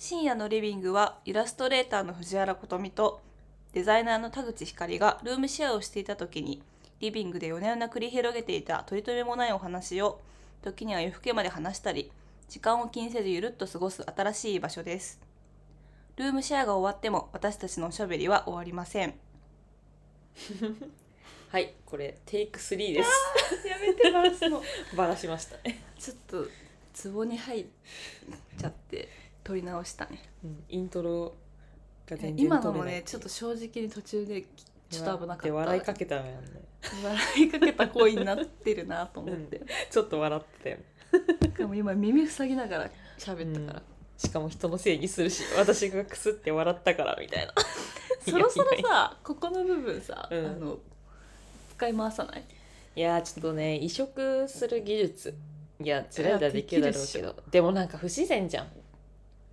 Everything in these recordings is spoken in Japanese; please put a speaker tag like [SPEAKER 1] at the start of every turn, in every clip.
[SPEAKER 1] 深夜のリビングはイラストレーターの藤原琴美とデザイナーの田口光がルームシェアをしていた時にリビングで夜な夜な繰り広げていた取り留めもないお話を時には夜更けまで話したり時間を気にせずゆるっと過ごす新しい場所です。ルームシェアが終わっても私たちのおしゃべりは終わりません。
[SPEAKER 2] はいこれテイク3です。
[SPEAKER 1] やめてバラすの
[SPEAKER 2] バラしましたね、
[SPEAKER 1] ちょっとツボに入っちゃって撮り直したね。
[SPEAKER 2] うん、イントロが全然
[SPEAKER 1] 今のもねちょっと正直に途中でちょっと危なかった。
[SPEAKER 2] で笑いかけたのやんね。
[SPEAKER 1] 笑いかけた行為になってるなと思って、
[SPEAKER 2] ちょっと笑ってたよね。
[SPEAKER 1] でも今耳塞ぎながら喋ったから、
[SPEAKER 2] しかも人のせいにするし私がクスって笑ったからみたいな。
[SPEAKER 1] そろそろ
[SPEAKER 2] いやいや
[SPEAKER 1] さここの部分さ、
[SPEAKER 2] うん。
[SPEAKER 1] あの使い回さない？
[SPEAKER 2] いやーちょっとね移植する技術いやつらいだできるだろうけど。でもなんか不自然じゃん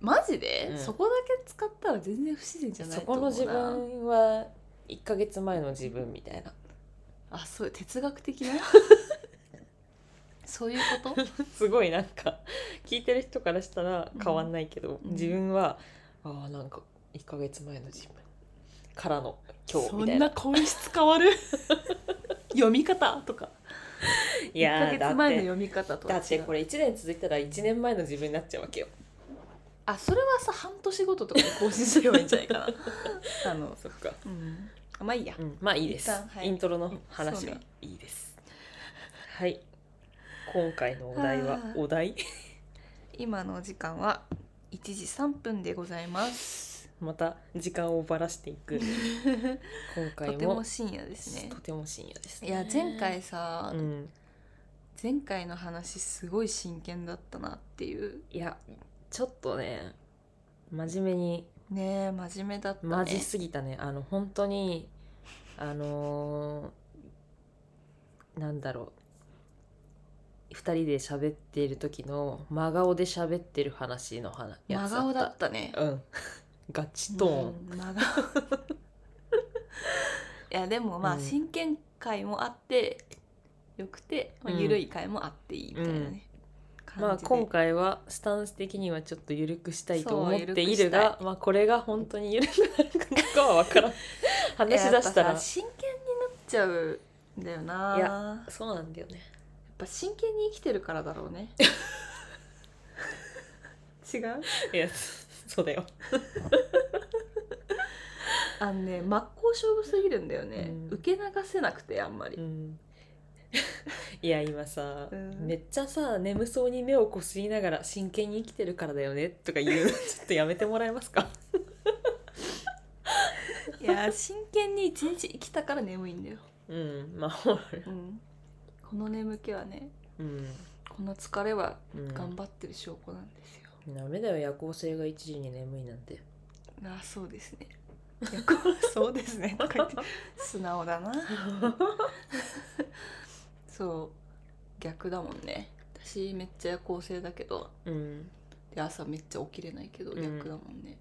[SPEAKER 1] マジで、
[SPEAKER 2] うん。
[SPEAKER 1] そこだけ使ったら全然不自然じゃない
[SPEAKER 2] そ
[SPEAKER 1] と思うな。
[SPEAKER 2] この自分は1ヶ月前の自分みたいな。
[SPEAKER 1] あそう哲学的な？そういうこと？
[SPEAKER 2] すごいなんか聞いてる人からしたら変わんないけど、
[SPEAKER 1] うん。
[SPEAKER 2] 自分はああなんか1ヶ月前の自分。からの今日
[SPEAKER 1] そ
[SPEAKER 2] みたいな。
[SPEAKER 1] んな声質変わる？読み方？とか。
[SPEAKER 2] いや
[SPEAKER 1] 1ヶ
[SPEAKER 2] ーだっ
[SPEAKER 1] 月前の
[SPEAKER 2] て
[SPEAKER 1] 読み方とは違う。
[SPEAKER 2] だってこれ1年続いたら1年前の自分になっちゃうわけよ
[SPEAKER 1] あそれはさ半年ごととかで更新すればいいんじゃないかな。あの
[SPEAKER 2] そっか、
[SPEAKER 1] うん。あまあいいや、
[SPEAKER 2] うん、まあいいです、
[SPEAKER 1] 一旦はい。
[SPEAKER 2] イントロの話はいいです、はい。今回のお題はお題？
[SPEAKER 1] 今の時間は1時3分でございます。
[SPEAKER 2] また時間をばらしていく。今回も
[SPEAKER 1] とても深夜ですね。
[SPEAKER 2] とても深夜です、
[SPEAKER 1] いや前回さ、
[SPEAKER 2] うん。
[SPEAKER 1] 前回の話すごい真剣だったなっていう。
[SPEAKER 2] いやちょっとね真面目に
[SPEAKER 1] ねえ真面目だったね。
[SPEAKER 2] マジすぎたね。あの本当にあのーなんだろう。2人で喋っている時の真顔で喋ってる話の話
[SPEAKER 1] 真顔だったね。
[SPEAKER 2] うん。ガチトーン、
[SPEAKER 1] うん真顔。いやでもまあ
[SPEAKER 2] うん。
[SPEAKER 1] 真剣回もあってよくて、まあ、
[SPEAKER 2] うん。
[SPEAKER 1] 緩い回もあっていいみたいなね、
[SPEAKER 2] まあ今回はスタンス的にはちょっと緩くしたいと思っているが
[SPEAKER 1] く
[SPEAKER 2] まあこれが本当に緩くなるかは分からん。話し出したら。
[SPEAKER 1] 真剣になっちゃうんだよな。い
[SPEAKER 2] や
[SPEAKER 1] やっ
[SPEAKER 2] そうなんだよね。
[SPEAKER 1] ぱ真剣に生きてるからだろうね。違う？
[SPEAKER 2] いやそうだよ、
[SPEAKER 1] あのね真っ向勝負すぎるんだよね、
[SPEAKER 2] うん。
[SPEAKER 1] 受け流せなくてあんまり、
[SPEAKER 2] うん、いや今さ、
[SPEAKER 1] うん。
[SPEAKER 2] めっちゃさ眠そうに目をこすりながら真剣に生きてるからだよねとか言うの ちょっとやめてもらえますか？
[SPEAKER 1] いや真剣に一日生きたから眠いんだよ、
[SPEAKER 2] うんまあ
[SPEAKER 1] うん、この眠気はね
[SPEAKER 2] うん、
[SPEAKER 1] この疲れは
[SPEAKER 2] うん、
[SPEAKER 1] 頑張ってる証拠なんですよ、
[SPEAKER 2] ダメだよ夜行性が一時に眠いなんて。
[SPEAKER 1] あそうですね。いやこれそうですね。とか言って素直だな そう逆だもんね。私めっちゃ夜行性だけど。
[SPEAKER 2] うん。
[SPEAKER 1] で朝めっちゃ起きれないけど
[SPEAKER 2] うん。
[SPEAKER 1] 逆だもんね、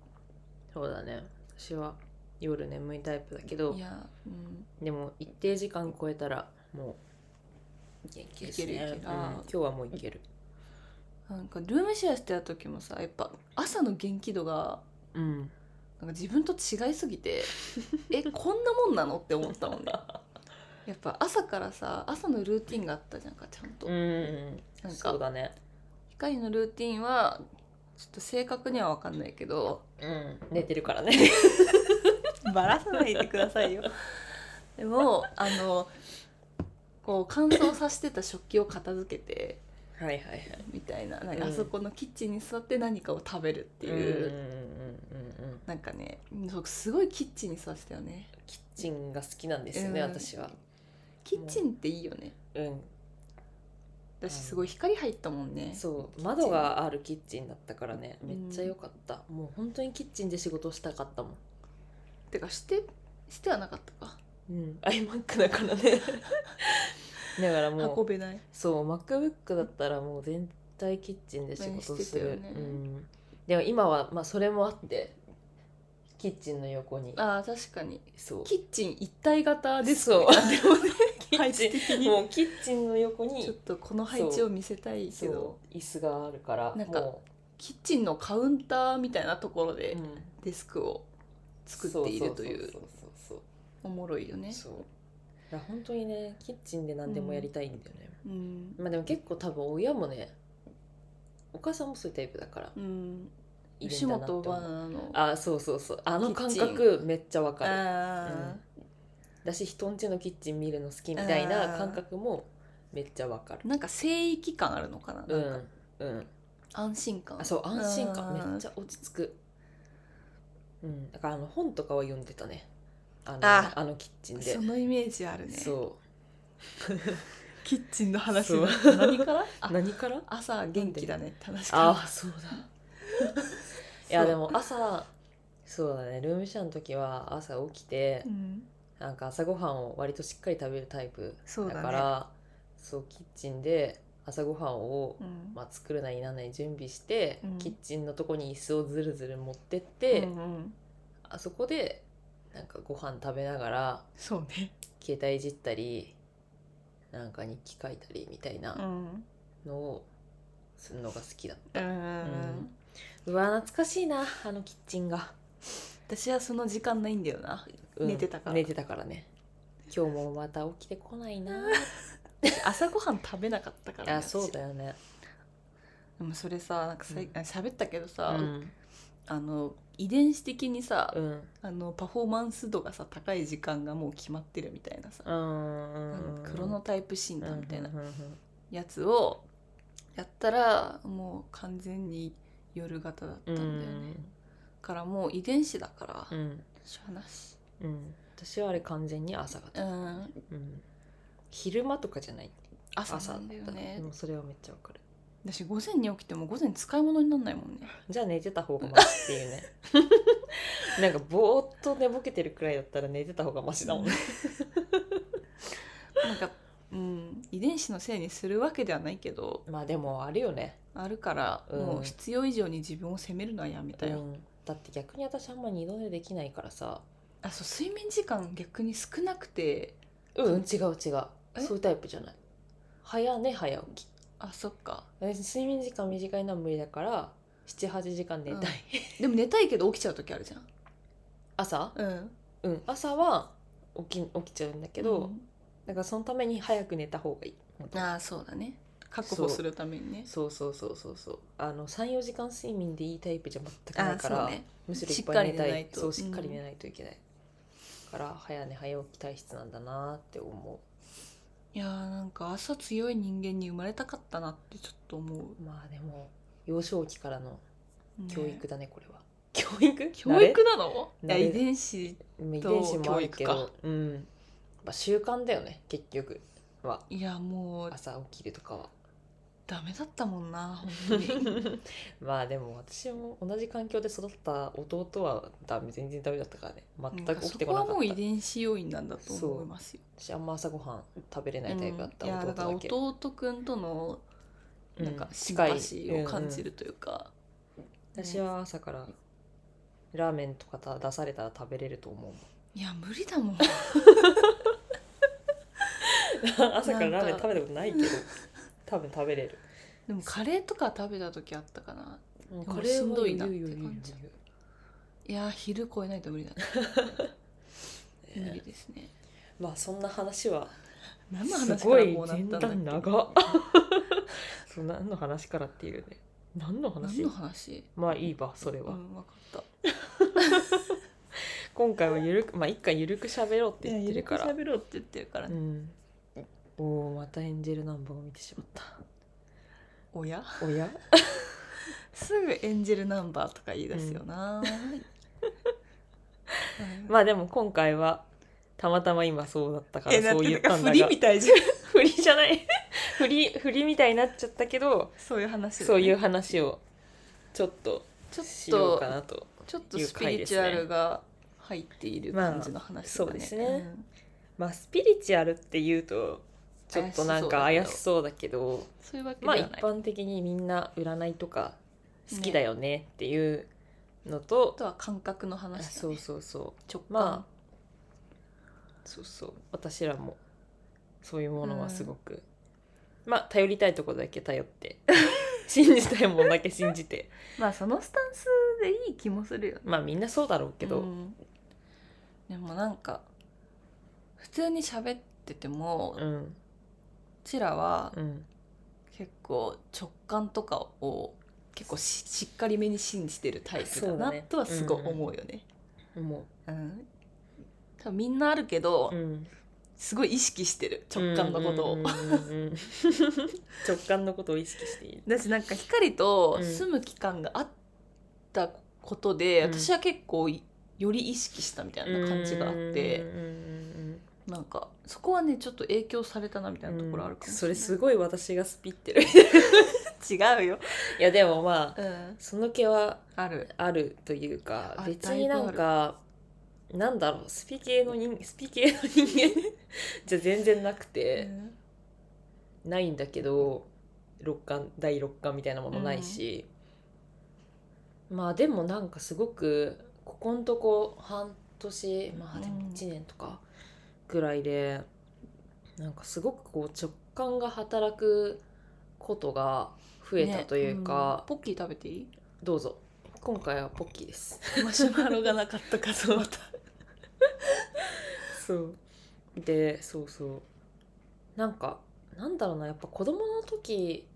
[SPEAKER 2] そうだね。私は夜眠いタイプだけど
[SPEAKER 1] いやうん。
[SPEAKER 2] でも一定時間超えたらもう元気ですね
[SPEAKER 1] いけるいける。
[SPEAKER 2] うん。今日はもういける。
[SPEAKER 1] なんかルームシェアしてた時もさやっぱ朝の元気度が
[SPEAKER 2] うん。
[SPEAKER 1] なんか自分と違いすぎて えこんなもんなの？って思ったもんねやっぱ朝からさ朝のルーティンがあったじゃんかちゃんと、
[SPEAKER 2] うん
[SPEAKER 1] なんか
[SPEAKER 2] そうだね。
[SPEAKER 1] 光のルーティンはちょっと正確には分かんないけど
[SPEAKER 2] うん。寝てるからね。
[SPEAKER 1] バラさないでくださいよ。でもあのこう乾燥させてた食器を片付けて
[SPEAKER 2] はいはいはい。
[SPEAKER 1] みたいななんか
[SPEAKER 2] うん。
[SPEAKER 1] あそこのキッチンに座って何かを食べるっていう、
[SPEAKER 2] うんうんうんうんうん。
[SPEAKER 1] なんかねそうすごいキッチンに座ってたよね。
[SPEAKER 2] キッチンが好きなんですよね、
[SPEAKER 1] うん。
[SPEAKER 2] 私は
[SPEAKER 1] キッチンっていいよね。
[SPEAKER 2] うん。
[SPEAKER 1] 私すごい光入ったもんね。
[SPEAKER 2] そう。窓があるキッチンだったからね。めっちゃ良かった、もう本当にキッチンで仕事したかったもん。
[SPEAKER 1] てかしてしてはなかったか。
[SPEAKER 2] うん。iMac だからね。だからもう
[SPEAKER 1] 運べない。
[SPEAKER 2] そう MacBook だったらもう全体キッチンで仕事する、
[SPEAKER 1] ね。
[SPEAKER 2] うん、でも今はまあそれもあってキッチンの横に。
[SPEAKER 1] あー確かに。
[SPEAKER 2] そう。
[SPEAKER 1] キッチン一体型です
[SPEAKER 2] そう。
[SPEAKER 1] ねでもね
[SPEAKER 2] キッチン
[SPEAKER 1] 配置的に。
[SPEAKER 2] もうキッチンの横に
[SPEAKER 1] ちょっとこの配置を見せたいけど。
[SPEAKER 2] 椅子があるから
[SPEAKER 1] なんか
[SPEAKER 2] も
[SPEAKER 1] キッチンのカウンターみたいなところで
[SPEAKER 2] うん。
[SPEAKER 1] デスクを作っているという
[SPEAKER 2] そうそうそう
[SPEAKER 1] おもろいよね。
[SPEAKER 2] そう。そういや本当にねキッチンで何でもやりたいんだよね、
[SPEAKER 1] うん。
[SPEAKER 2] まあでも結構多分親もねお母さんもそういうタイプだから。
[SPEAKER 1] うん
[SPEAKER 2] いる
[SPEAKER 1] 吉
[SPEAKER 2] んだなって思う
[SPEAKER 1] 本バナナの
[SPEAKER 2] あそうそうそうあの感覚めっちゃわかる。
[SPEAKER 1] あ
[SPEAKER 2] だし人んちのキッチン見るの好きみたいな感覚もめっちゃわかる。
[SPEAKER 1] ーなんか聖域感あるのかな
[SPEAKER 2] う
[SPEAKER 1] なんか。
[SPEAKER 2] んうん。
[SPEAKER 1] 安心感。
[SPEAKER 2] あそう安心感。
[SPEAKER 1] うん
[SPEAKER 2] めっちゃ落ち着く。うん。だからあの本とかは読んでたね。あの
[SPEAKER 1] あ
[SPEAKER 2] あのキッチンで。
[SPEAKER 1] そのイメージあるね。
[SPEAKER 2] そ
[SPEAKER 1] キッチンの話。
[SPEAKER 2] そう。
[SPEAKER 1] 何から？
[SPEAKER 2] う
[SPEAKER 1] あ
[SPEAKER 2] 何から？
[SPEAKER 1] 朝元気だねって話から
[SPEAKER 2] あそうだいやでも朝そうだね。ルームシェアの時は朝起きて
[SPEAKER 1] うん。
[SPEAKER 2] なんか朝ごはんを割としっかり食べるタイプだ
[SPEAKER 1] そうだね。
[SPEAKER 2] からそうキッチンで朝ごはんを、
[SPEAKER 1] うん。
[SPEAKER 2] まあ、作るなりなんなり準備して、
[SPEAKER 1] うん。
[SPEAKER 2] キッチンのとこに椅子をずるずる持ってって、
[SPEAKER 1] うんうん。
[SPEAKER 2] あそこでなんかご飯食べながら
[SPEAKER 1] そうね。
[SPEAKER 2] 携帯いじったりなんか日記書いたりみたいうなん。のをするのが好きだった、
[SPEAKER 1] うん
[SPEAKER 2] んうわ懐かしいなあのキッチンが、
[SPEAKER 1] 私はその時間ないんだよな。
[SPEAKER 2] うん
[SPEAKER 1] 寝てたから。
[SPEAKER 2] 寝てたからね。今日もまた起きてこないな。
[SPEAKER 1] 朝ごはん食べなかったから、ね、
[SPEAKER 2] あそうだ
[SPEAKER 1] よ
[SPEAKER 2] よね。
[SPEAKER 1] でもそれさなんかさい
[SPEAKER 2] うん。
[SPEAKER 1] 喋ったけどさ、
[SPEAKER 2] うん。
[SPEAKER 1] あの遺伝子的にさ、
[SPEAKER 2] うん。
[SPEAKER 1] あのパフォーマンス度がさ高い時間がもう決まってるみたいなさ、
[SPEAKER 2] うん
[SPEAKER 1] クロノタイプ診断みたいな
[SPEAKER 2] うんうんうん。
[SPEAKER 1] やつをやったらもう完全に夜型だったんだよね、からもう遺伝子だから、
[SPEAKER 2] うん。うん
[SPEAKER 1] しょうがなし。
[SPEAKER 2] うん。私はあれ完全に朝方、
[SPEAKER 1] うん。
[SPEAKER 2] うん。昼間とかじゃない。
[SPEAKER 1] 朝なんだよね。
[SPEAKER 2] でもそれはめっちゃわかる。
[SPEAKER 1] 私午前に起きても午前使い物になんないもんね。
[SPEAKER 2] じゃあ寝てた方がマシっていうね。なんかぼーっと寝ぼけてるくらいだったら寝てた方がマシだもんね。
[SPEAKER 1] なんかうん。遺伝子のせいにするわけではないけど
[SPEAKER 2] まあでもあるよね、
[SPEAKER 1] あるから、
[SPEAKER 2] うん。
[SPEAKER 1] もう必要以上に自分を責めるのはやめたよ、
[SPEAKER 2] うん。だって逆に私あんま二度寝できないからさ。
[SPEAKER 1] あそう睡眠時間逆に少なくて
[SPEAKER 2] うん違う違う。
[SPEAKER 1] え？
[SPEAKER 2] そういうタイプじゃない。早寝早起き。
[SPEAKER 1] あそっか。
[SPEAKER 2] 私睡眠時間短いのは無理だから78時間寝たい、
[SPEAKER 1] でも寝たいけど起きちゃう時あるじゃん。
[SPEAKER 2] 朝？
[SPEAKER 1] うん。
[SPEAKER 2] うん。朝は起き起きちゃうんだけど、
[SPEAKER 1] うん
[SPEAKER 2] だからそのために早く寝た方がいい。
[SPEAKER 1] ああそうだね。確保するためにね。
[SPEAKER 2] そう。そうそうそうそう。あの34時間睡眠でいいタイプじゃ全くないから、
[SPEAKER 1] ね。
[SPEAKER 2] むしろいっぱい寝たい
[SPEAKER 1] しっかり寝ないと。
[SPEAKER 2] そうしっかり寝ないといけない、から早寝早起き体質なんだなって思
[SPEAKER 1] いやーなんか朝強い人間に生まれたかったなってちょっと思う、
[SPEAKER 2] うまあでも幼少期からの
[SPEAKER 1] ね。
[SPEAKER 2] 教育だねこれは。教育？
[SPEAKER 1] 教育なの？遺伝子
[SPEAKER 2] 慣れ遺伝子もあるけ
[SPEAKER 1] 教
[SPEAKER 2] どうんまあ、習慣だよね結局は。い
[SPEAKER 1] やもう
[SPEAKER 2] 朝起きるとかは。
[SPEAKER 1] ダメだったもんな 本当に。
[SPEAKER 2] まあでも私も同じ環境で育った弟はダメ全然ダメだったからね。全く起きてこなかった。
[SPEAKER 1] こはもう遺伝子要因なんだと思いますよ。
[SPEAKER 2] 私あんま朝ごはん食べれないタイプだった
[SPEAKER 1] うんいやだから
[SPEAKER 2] 弟
[SPEAKER 1] くんとのなんか
[SPEAKER 2] うん。
[SPEAKER 1] シンパシーを感じ
[SPEAKER 2] うん
[SPEAKER 1] るというか、
[SPEAKER 2] うん私は朝からラーメンとかた出されたら食べれると思う
[SPEAKER 1] いや無理だもん
[SPEAKER 2] 朝からラーメン食べたことないけど多分食べれる。
[SPEAKER 1] でもカレーとか食べた時あったかな。
[SPEAKER 2] カ
[SPEAKER 1] も
[SPEAKER 2] レーは
[SPEAKER 1] しんどいなって感じ。いや昼超えないと無理だ ね無理ですね。
[SPEAKER 2] まあそんな話は
[SPEAKER 1] 何の
[SPEAKER 2] す
[SPEAKER 1] 話からこうなっ
[SPEAKER 2] 前
[SPEAKER 1] たんだっけ？
[SPEAKER 2] 段長っ。そう何の話からっていうね。何の話？
[SPEAKER 1] 何の話？
[SPEAKER 2] まあいいわそれは、
[SPEAKER 1] うん分かった。
[SPEAKER 2] 今回はゆるくまあ一回ゆるく喋ろうって言ってるから。
[SPEAKER 1] 喋ろうって言ってるからね、
[SPEAKER 2] うんおおまたエンジェルナンバーを見てしまった。
[SPEAKER 1] おや？
[SPEAKER 2] おや？
[SPEAKER 1] すぐエンジェルナンバーとか言い出すよな、
[SPEAKER 2] まあでも今回はたまたま今そうだったから
[SPEAKER 1] え
[SPEAKER 2] そう言ったんだ
[SPEAKER 1] 振
[SPEAKER 2] が
[SPEAKER 1] りみたいじゃん。
[SPEAKER 2] 振りじゃない。振り振りみたいになっちゃったけど
[SPEAKER 1] そういう話だね。
[SPEAKER 2] そういう話をちょっと
[SPEAKER 1] ちょ
[SPEAKER 2] しよう
[SPEAKER 1] っと
[SPEAKER 2] かなと
[SPEAKER 1] ちょっとスピリチュアルが入っている感じの話だね、
[SPEAKER 2] まあそうですね。まあスピリチュアルっていうとちょっとなんか怪しそうだけど。
[SPEAKER 1] そういうわけで
[SPEAKER 2] まあ一般的にみんな占いとか好きだよねっていうのと
[SPEAKER 1] あ、とは感覚の話だ、ね、
[SPEAKER 2] そうそうそう。
[SPEAKER 1] 直感、
[SPEAKER 2] まあそうそう。私らもそういうものはすごく、まあ頼りたいところだけ頼って 信じたいもんだけ信じて。
[SPEAKER 1] まあそのスタンスでいい気もするよね。
[SPEAKER 2] まあみんなそうだろうけど、
[SPEAKER 1] うん。でもなんか普通に喋ってても、う
[SPEAKER 2] うん
[SPEAKER 1] ちらは
[SPEAKER 2] うん。
[SPEAKER 1] 結構直感とかを結構ししっかりめに信じてるタイプだなとはすごい思うよね。
[SPEAKER 2] も
[SPEAKER 1] うん。多分みんなあるけど、
[SPEAKER 2] う、うん、
[SPEAKER 1] すごい意識してる。直感のことを。
[SPEAKER 2] 直感のことを意識している。
[SPEAKER 1] だしなんか光と
[SPEAKER 2] うん。
[SPEAKER 1] 住む期間があったことで、
[SPEAKER 2] うん。
[SPEAKER 1] 私は結構いより意識したみたいな感じがあって、
[SPEAKER 2] うん
[SPEAKER 1] なんかそこはねちょっと影響されたなみたいなところあるかもしれない、
[SPEAKER 2] それすごい私がスピってる。い
[SPEAKER 1] 違うよ、
[SPEAKER 2] やでもまあ
[SPEAKER 1] うん、
[SPEAKER 2] その気は
[SPEAKER 1] ある。
[SPEAKER 2] あるというか
[SPEAKER 1] あ
[SPEAKER 2] 別になんかなんだろうスピ系の人スピ系の人間？じゃ全然なくて、ないんだけど六感第六感みたいなものないし、まあでもなんかすごくここんとこ半年まあでも
[SPEAKER 1] うん。
[SPEAKER 2] 1年とかぐらいで、なんかすごくこう直感が働くことが増えたというか
[SPEAKER 1] ね、ん。ポッキー食べていい？
[SPEAKER 2] どうぞ。今回はポッキーです。
[SPEAKER 1] マシュマロがなかったから
[SPEAKER 2] そう
[SPEAKER 1] また。
[SPEAKER 2] そう。でそうそう。なんかなんだろうなやっぱ子供の時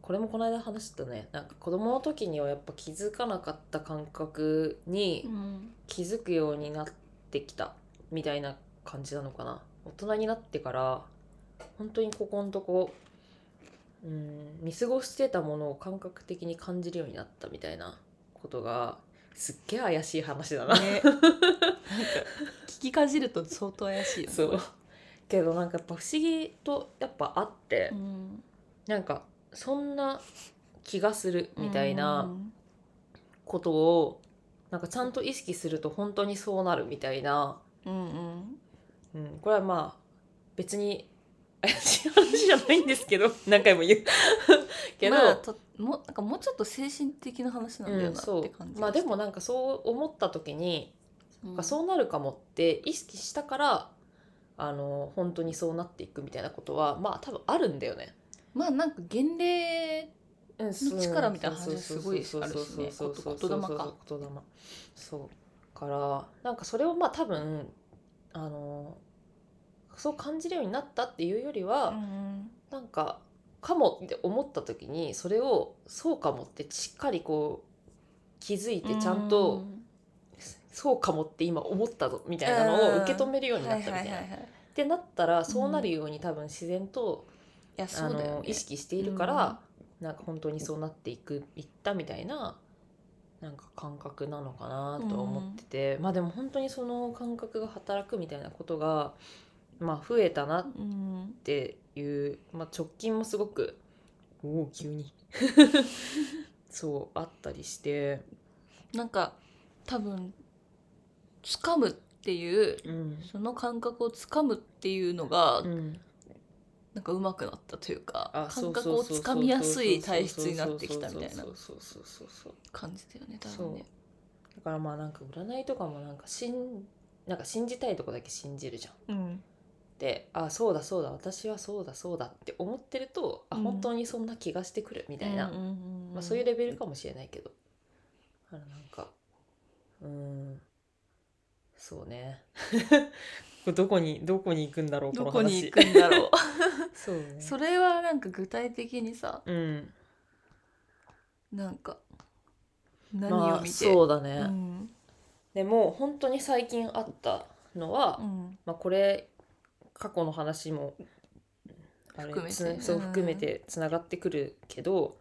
[SPEAKER 2] これもこの間話したね。なんか子供の時にはやっぱ気づかなかった感覚に
[SPEAKER 1] うん。
[SPEAKER 2] 気づくようになってきたみたいな感じなのかな。大人になってから本当にここのとこうん見過ごしてたものを感覚的に感じるようになったみたいなことがすっげえ怪しい話だな、
[SPEAKER 1] ね。なんか聞きかじると相当怪しいよね。
[SPEAKER 2] そう。けどなんかやっぱ不思議とやっぱあって、
[SPEAKER 1] うん。
[SPEAKER 2] なんかそんな気がするみたいな
[SPEAKER 1] うん。
[SPEAKER 2] ことをなんかちゃんと意識すると本当にそうなるみたいな、
[SPEAKER 1] うんうん
[SPEAKER 2] うん、これはまあ別に怪しい話じゃないんですけど 何回も言う。けど、
[SPEAKER 1] まあともなんかもうちょっと精神的な話なんだよなって感じ
[SPEAKER 2] うまあでもなんかそう思った時に、なんかそうなるかもって意識したからあの本当にそうなっていくみたいなことはまあ多分あるんだよね。
[SPEAKER 1] まあなんか原例
[SPEAKER 2] うん
[SPEAKER 1] の力みたいな話すごいあるしね。
[SPEAKER 2] そうそう
[SPEAKER 1] こと言霊か
[SPEAKER 2] 言霊そうからなんかそれをまあ多分あのそう感じるようになったっていうよりは、
[SPEAKER 1] うん
[SPEAKER 2] なんかかもって思った時にそれをそうかもってしっかりこう気づいてちゃんと、そうかもって今思ったぞみたいなのを受け止めるようになったみたいな。ってなったらそうなるように多分自然と、
[SPEAKER 1] いや
[SPEAKER 2] あ
[SPEAKER 1] そうだよね。
[SPEAKER 2] の意識しているから、なんか本当にそうなっていくいったみたいななんか感覚なのかなとは思ってて、まあでも本当にその感覚が働くみたいなことがまあ増えたなっ
[SPEAKER 1] うん
[SPEAKER 2] ていう、まあ、直近もすごくおお急に。そうあったりして、
[SPEAKER 1] なんか多分掴むっていう
[SPEAKER 2] うん。
[SPEAKER 1] その感覚を掴むっていうのが
[SPEAKER 2] うん、
[SPEAKER 1] なんか上手くなったというか
[SPEAKER 2] あ
[SPEAKER 1] 感覚をつかみやすい体質になってきたみたいな感じだよね多分ね
[SPEAKER 2] だからまあなんか占いとかもなんか信なんか信じたいとこだけ信じるじゃん。
[SPEAKER 1] うん
[SPEAKER 2] であそうだそうだ私はそうだそうだって思ってるとあ
[SPEAKER 1] うん
[SPEAKER 2] 本当にそんな気がしてくるみたいな、まあ、そういうレベルかもしれないけどあのなんかうーんそうねこれどこにどこに行くんだろうこの話。
[SPEAKER 1] どこに行くんだろう。
[SPEAKER 2] そうね。
[SPEAKER 1] それはなんか具体的にさ
[SPEAKER 2] うん。
[SPEAKER 1] なんか何
[SPEAKER 2] まあ
[SPEAKER 1] を見て、
[SPEAKER 2] そうだね、
[SPEAKER 1] うん。
[SPEAKER 2] でも本当に最近あったのは、
[SPEAKER 1] うん。
[SPEAKER 2] まあ、これ過去の話もあれ
[SPEAKER 1] 含めて
[SPEAKER 2] つそう
[SPEAKER 1] うん
[SPEAKER 2] 含めてつながってくるけど、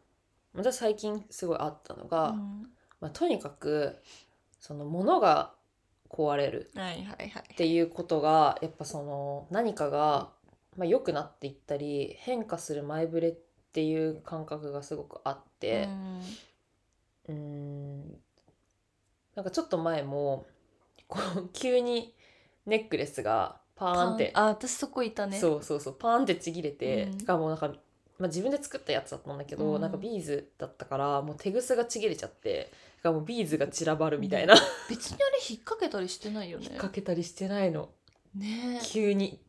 [SPEAKER 2] 私最近すごいあったのが、
[SPEAKER 1] うん。
[SPEAKER 2] まあ、とにかくその物が壊れる。っていうことがやっぱその何かが、まあ、良くなっていったり変化する前触れっていう感覚がすごくあって
[SPEAKER 1] うん。
[SPEAKER 2] なんかちょっと前もこう急にネックレスがパーンって
[SPEAKER 1] あ私そこいたね。
[SPEAKER 2] そうそうそうパーンってちぎれて、
[SPEAKER 1] うん。
[SPEAKER 2] しかもなんか、まあ、自分で作ったやつだったんだけど、
[SPEAKER 1] うん。
[SPEAKER 2] なんかビーズだったからもうテグスがちぎれちゃってしかもビーズが散らばるみたいな、
[SPEAKER 1] 別にあれ引っ掛けたりしてないよね。
[SPEAKER 2] 引っ掛けたりしてないの。
[SPEAKER 1] ね。
[SPEAKER 2] 急に。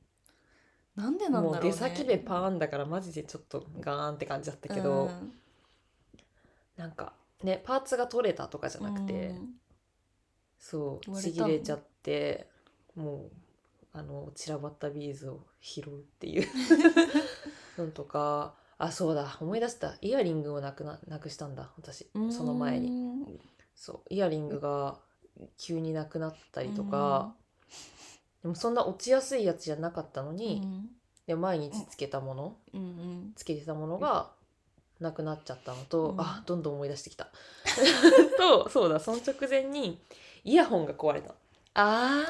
[SPEAKER 1] なんでなんだろうね。
[SPEAKER 2] もう出先でパーンだからマジでちょっとガーンって感じだったけど、
[SPEAKER 1] うん。
[SPEAKER 2] なんかねパーツが取れたとかじゃなくて、
[SPEAKER 1] うん。
[SPEAKER 2] そうちぎれちゃってもうあの散らばったビーズを拾うっていう。のとかあそうだ。思い出した。イヤリングをなくななくしたんだ。私。その前に。
[SPEAKER 1] に
[SPEAKER 2] そう。イヤリングが急になくなったりとか、でもそんな落ちやすいやつじゃなかったのに、で毎日つけたもの、つけてたものがなくなっちゃったのと、
[SPEAKER 1] うん。
[SPEAKER 2] あどんどん思い出してきた。とそうだ。その直前にイヤホンが壊れた
[SPEAKER 1] あ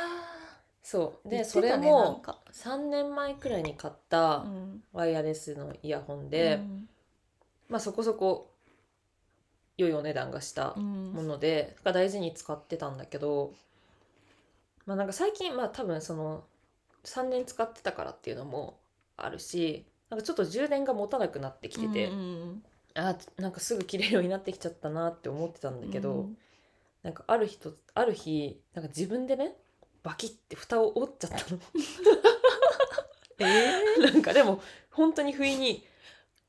[SPEAKER 2] そう。で、
[SPEAKER 1] 言ってた
[SPEAKER 2] それも
[SPEAKER 1] か。
[SPEAKER 2] 3年前くらいに買った
[SPEAKER 1] うん。
[SPEAKER 2] ワイヤレスのイヤホンで、まあそこそこ良いお値段がした
[SPEAKER 1] うん。
[SPEAKER 2] もので、が大事に使ってたんだけどまあなんか最近まあ多分その3年使ってたからっていうのもあるしなんかちょっと充電が持たなくなってきてて、
[SPEAKER 1] うん。
[SPEAKER 2] あなんかすぐ切れるようになってきちゃったなって思ってたんだけど、
[SPEAKER 1] うん。
[SPEAKER 2] なんかある日とある日なんか自分でねバキッて蓋を折っちゃったの。
[SPEAKER 1] え
[SPEAKER 2] なんかでも本当に不意に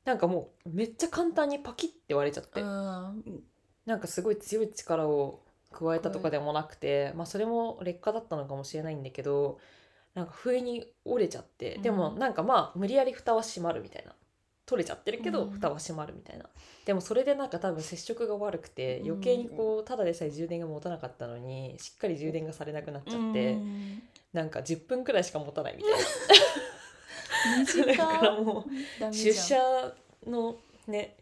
[SPEAKER 2] なんかもうめっちゃ簡単にパキッて割れちゃって、
[SPEAKER 1] うん。
[SPEAKER 2] なんかすごい強い力を加えたとかでもなくて、まあそれも劣化だったのかもしれないんだけどなんか不意に折れちゃってでも
[SPEAKER 1] うん
[SPEAKER 2] なんかまあ無理やり蓋は閉まるみたい。な取れちゃってるけど
[SPEAKER 1] うん。
[SPEAKER 2] 蓋は閉まるみたいな、でもそれでなんか多分接触が悪くて余計にこうただでさえ充電が持たなかったのにしっかり充電がされなくなっちゃって、
[SPEAKER 1] うん。
[SPEAKER 2] なんか10分くらいしか持たないみたいな。
[SPEAKER 1] 短
[SPEAKER 2] だからもう出社のね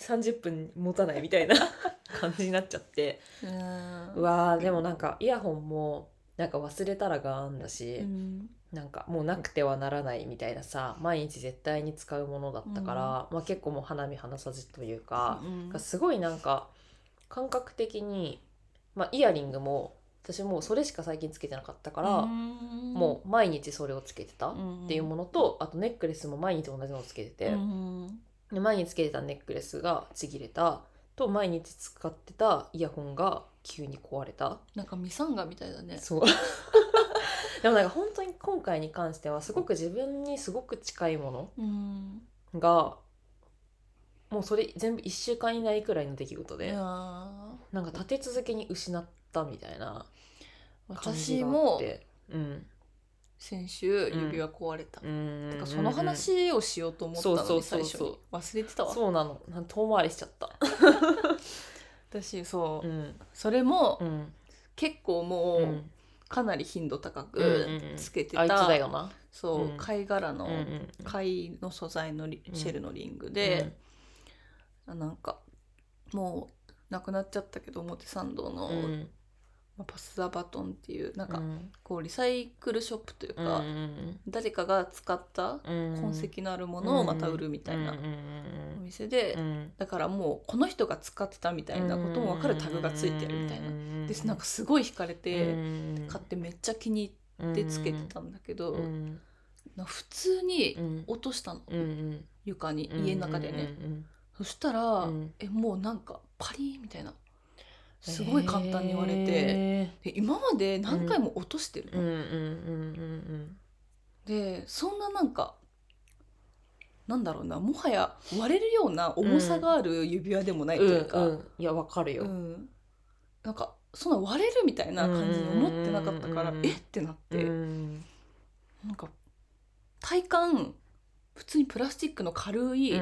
[SPEAKER 2] 30分持たないみたいな 感じになっちゃって。
[SPEAKER 1] うん
[SPEAKER 2] うわーでもなんかイヤホンもなんか忘れたらがあんだし、
[SPEAKER 1] うん
[SPEAKER 2] なんかもうなくてはならないみたいなさ毎日絶対に使うものだったから、まあ、結構もう花見離さずというか、
[SPEAKER 1] うん。
[SPEAKER 2] すごいなんか感覚的に、まあ、イヤリングも私もうそれしか最近つけてなかったから、もう毎日それをつけてたっていうものと、あとネックレスも毎日同じのをつけてて、
[SPEAKER 1] うん。
[SPEAKER 2] で前につけてたネックレスがちぎれたと毎日使ってたイヤホンが急に壊れた。
[SPEAKER 1] なんかミサンガみたいだね。
[SPEAKER 2] そう でもなんか本当に今回に関してはすごく自分にすごく近いも
[SPEAKER 1] うん
[SPEAKER 2] のがもうそれ全部1週間以内くらいの出来事でなんか立て続けに失ったみたいな
[SPEAKER 1] 私も
[SPEAKER 2] て。うん。
[SPEAKER 1] 先週指輪壊れた、
[SPEAKER 2] うん。
[SPEAKER 1] てかその話をしようと思ったのに最初に忘れてたわ。
[SPEAKER 2] そうなの。なん遠回りしちゃった。
[SPEAKER 1] 私そう、
[SPEAKER 2] うん。
[SPEAKER 1] それも
[SPEAKER 2] うん。
[SPEAKER 1] 結構も
[SPEAKER 2] う
[SPEAKER 1] うんかなり頻度高く
[SPEAKER 2] うんうんうん。
[SPEAKER 1] つけてた、
[SPEAKER 2] あいつだよな。
[SPEAKER 1] そう、
[SPEAKER 2] うん。
[SPEAKER 1] 貝殻の、
[SPEAKER 2] うんうん
[SPEAKER 1] 貝の素材のシェルのリングで、あなんかもうなくなっちゃったけど表参道の、
[SPEAKER 2] うん
[SPEAKER 1] まあパス・ザ・バトンっていうなんか
[SPEAKER 2] うん。
[SPEAKER 1] こうリサイクルショップというか、
[SPEAKER 2] うんうん
[SPEAKER 1] 誰かが使った
[SPEAKER 2] うん
[SPEAKER 1] 痕跡のあるものをまた売るみたいなお店で、
[SPEAKER 2] うんうん。
[SPEAKER 1] だからもうこの人が使ってたみたいなことも分かるタグがついてるみたいな。でなんかすごい惹かれて買ってめっちゃ気に入ってつけてたんだけど、
[SPEAKER 2] うん
[SPEAKER 1] な普通に
[SPEAKER 2] うん。
[SPEAKER 1] 落としたの。
[SPEAKER 2] うんうん。
[SPEAKER 1] 床に
[SPEAKER 2] うん
[SPEAKER 1] 家の中でね、
[SPEAKER 2] うん。
[SPEAKER 1] そしたら、
[SPEAKER 2] うん。
[SPEAKER 1] えもうなんかパリーみたいなすごい簡単に言われて、
[SPEAKER 2] へ
[SPEAKER 1] で今まで何回も落としてるの、
[SPEAKER 2] ーうんうんうん
[SPEAKER 1] でそんななんかなんだろうなもはや割れるような重さがある指輪でもないというか、
[SPEAKER 2] うんうん。いやわかるよ。
[SPEAKER 1] うん。なんかそんな割れるみたいな感じに思ってなかったから、
[SPEAKER 2] うんうんうん。うん
[SPEAKER 1] えっ？てなって、
[SPEAKER 2] うん。
[SPEAKER 1] なんか体感普通にプラスチックの軽い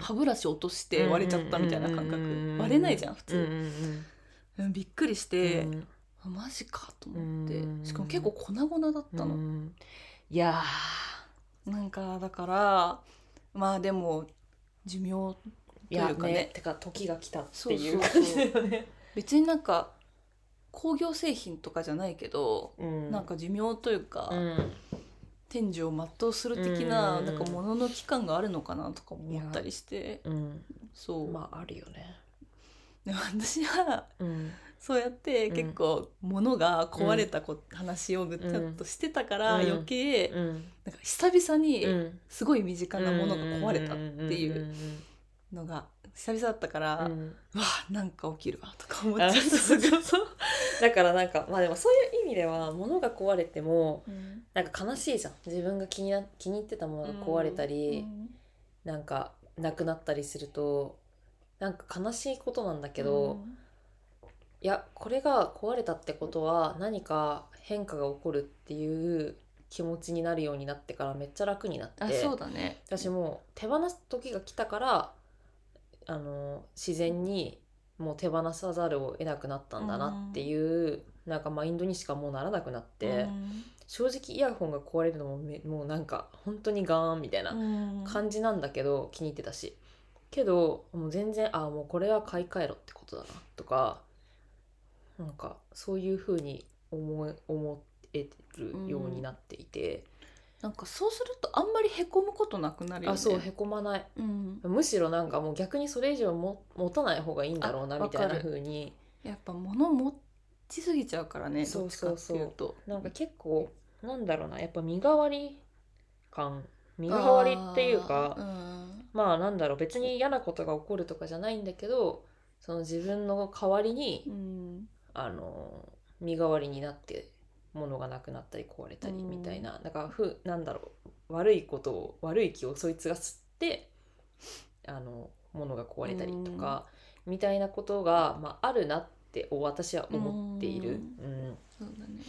[SPEAKER 1] 歯ブラシ落として割れちゃったみたいな感覚、割れないじゃん普通、
[SPEAKER 2] うんうん
[SPEAKER 1] うんびっくりして、
[SPEAKER 2] うん。
[SPEAKER 1] あマジかと思って、
[SPEAKER 2] うん。
[SPEAKER 1] しかも結構粉々だったの、
[SPEAKER 2] うん。いや
[SPEAKER 1] なんかだからまあでも寿命とい
[SPEAKER 2] や
[SPEAKER 1] うかね。
[SPEAKER 2] ねてか時が来たっていう感じだよね。
[SPEAKER 1] 別になんか工業製品とかじゃないけど、
[SPEAKER 2] うん。
[SPEAKER 1] なんか寿命というか、
[SPEAKER 2] うん。
[SPEAKER 1] 天寿を全うする的な,、
[SPEAKER 2] うん。
[SPEAKER 1] なんか物の期間があるのかなとか思ったりして。
[SPEAKER 2] うん。
[SPEAKER 1] そう、
[SPEAKER 2] まああるよね
[SPEAKER 1] でも私は
[SPEAKER 2] うん。
[SPEAKER 1] そうやって
[SPEAKER 2] うん。
[SPEAKER 1] 結構物が壊れたこ、話をぐちゃっとしてたから
[SPEAKER 2] うん。
[SPEAKER 1] 余計、
[SPEAKER 2] うん。
[SPEAKER 1] なんか久々に
[SPEAKER 2] うん。
[SPEAKER 1] すごい身近なものが壊れたっていうのが久々だったから、
[SPEAKER 2] うん。うん
[SPEAKER 1] うわなんか起きるわとか思っちゃ
[SPEAKER 2] あ
[SPEAKER 1] った。
[SPEAKER 2] だからなんかまあでもそういう意味では物が壊れても
[SPEAKER 1] うん。
[SPEAKER 2] なんか悲しいじゃん。自分が気にな気に入ってたものが壊れたり、なんかなくなったりするとなんか悲しいことなんだけど、いやこれが壊れたってことは何か変化が起こるっていう気持ちになるようになってからめっちゃ楽になって
[SPEAKER 1] あそうだね。
[SPEAKER 2] 私もう手放す時が来たからあの自然にもう手放さざるを得なくなったんだなっていう、なんかマインドにしかもうならなくなって、
[SPEAKER 1] うん。
[SPEAKER 2] 正直イヤホンが壊れるのもめもうなんか本当にガーンみたいな
[SPEAKER 1] うん。
[SPEAKER 2] 感じなんだけど気に入ってたしけどもう全然あもうこれは買い替えろってことだなとかなんかそういう風に思え思えるようになっていて、
[SPEAKER 1] なんかそうするとあんまりへこむことなくなるよね。
[SPEAKER 2] あそうへこまない。
[SPEAKER 1] うん、
[SPEAKER 2] むしろなんかもう逆にそれ以上も持たない方がいいんだろうな
[SPEAKER 1] あ
[SPEAKER 2] みたいな
[SPEAKER 1] わかる。
[SPEAKER 2] 風に
[SPEAKER 1] やっぱ物持ちすぎちゃうからね
[SPEAKER 2] そうそうそう。
[SPEAKER 1] うと。
[SPEAKER 2] なんか結構なんだろうなやっぱ身代わり感。身代わりっていうかまあなんだろう別に嫌なことが起こるとかじゃないんだけどその自分の代わりに、
[SPEAKER 1] うん。
[SPEAKER 2] あの身代わりになって物がなくなったり壊れたりみたいな、だからふなんだろう悪いことを悪い気をそいつが吸ってあの物が壊れたりとか、みたいなことが、まあ、あるなって私は思っている。うん。
[SPEAKER 1] そうだね。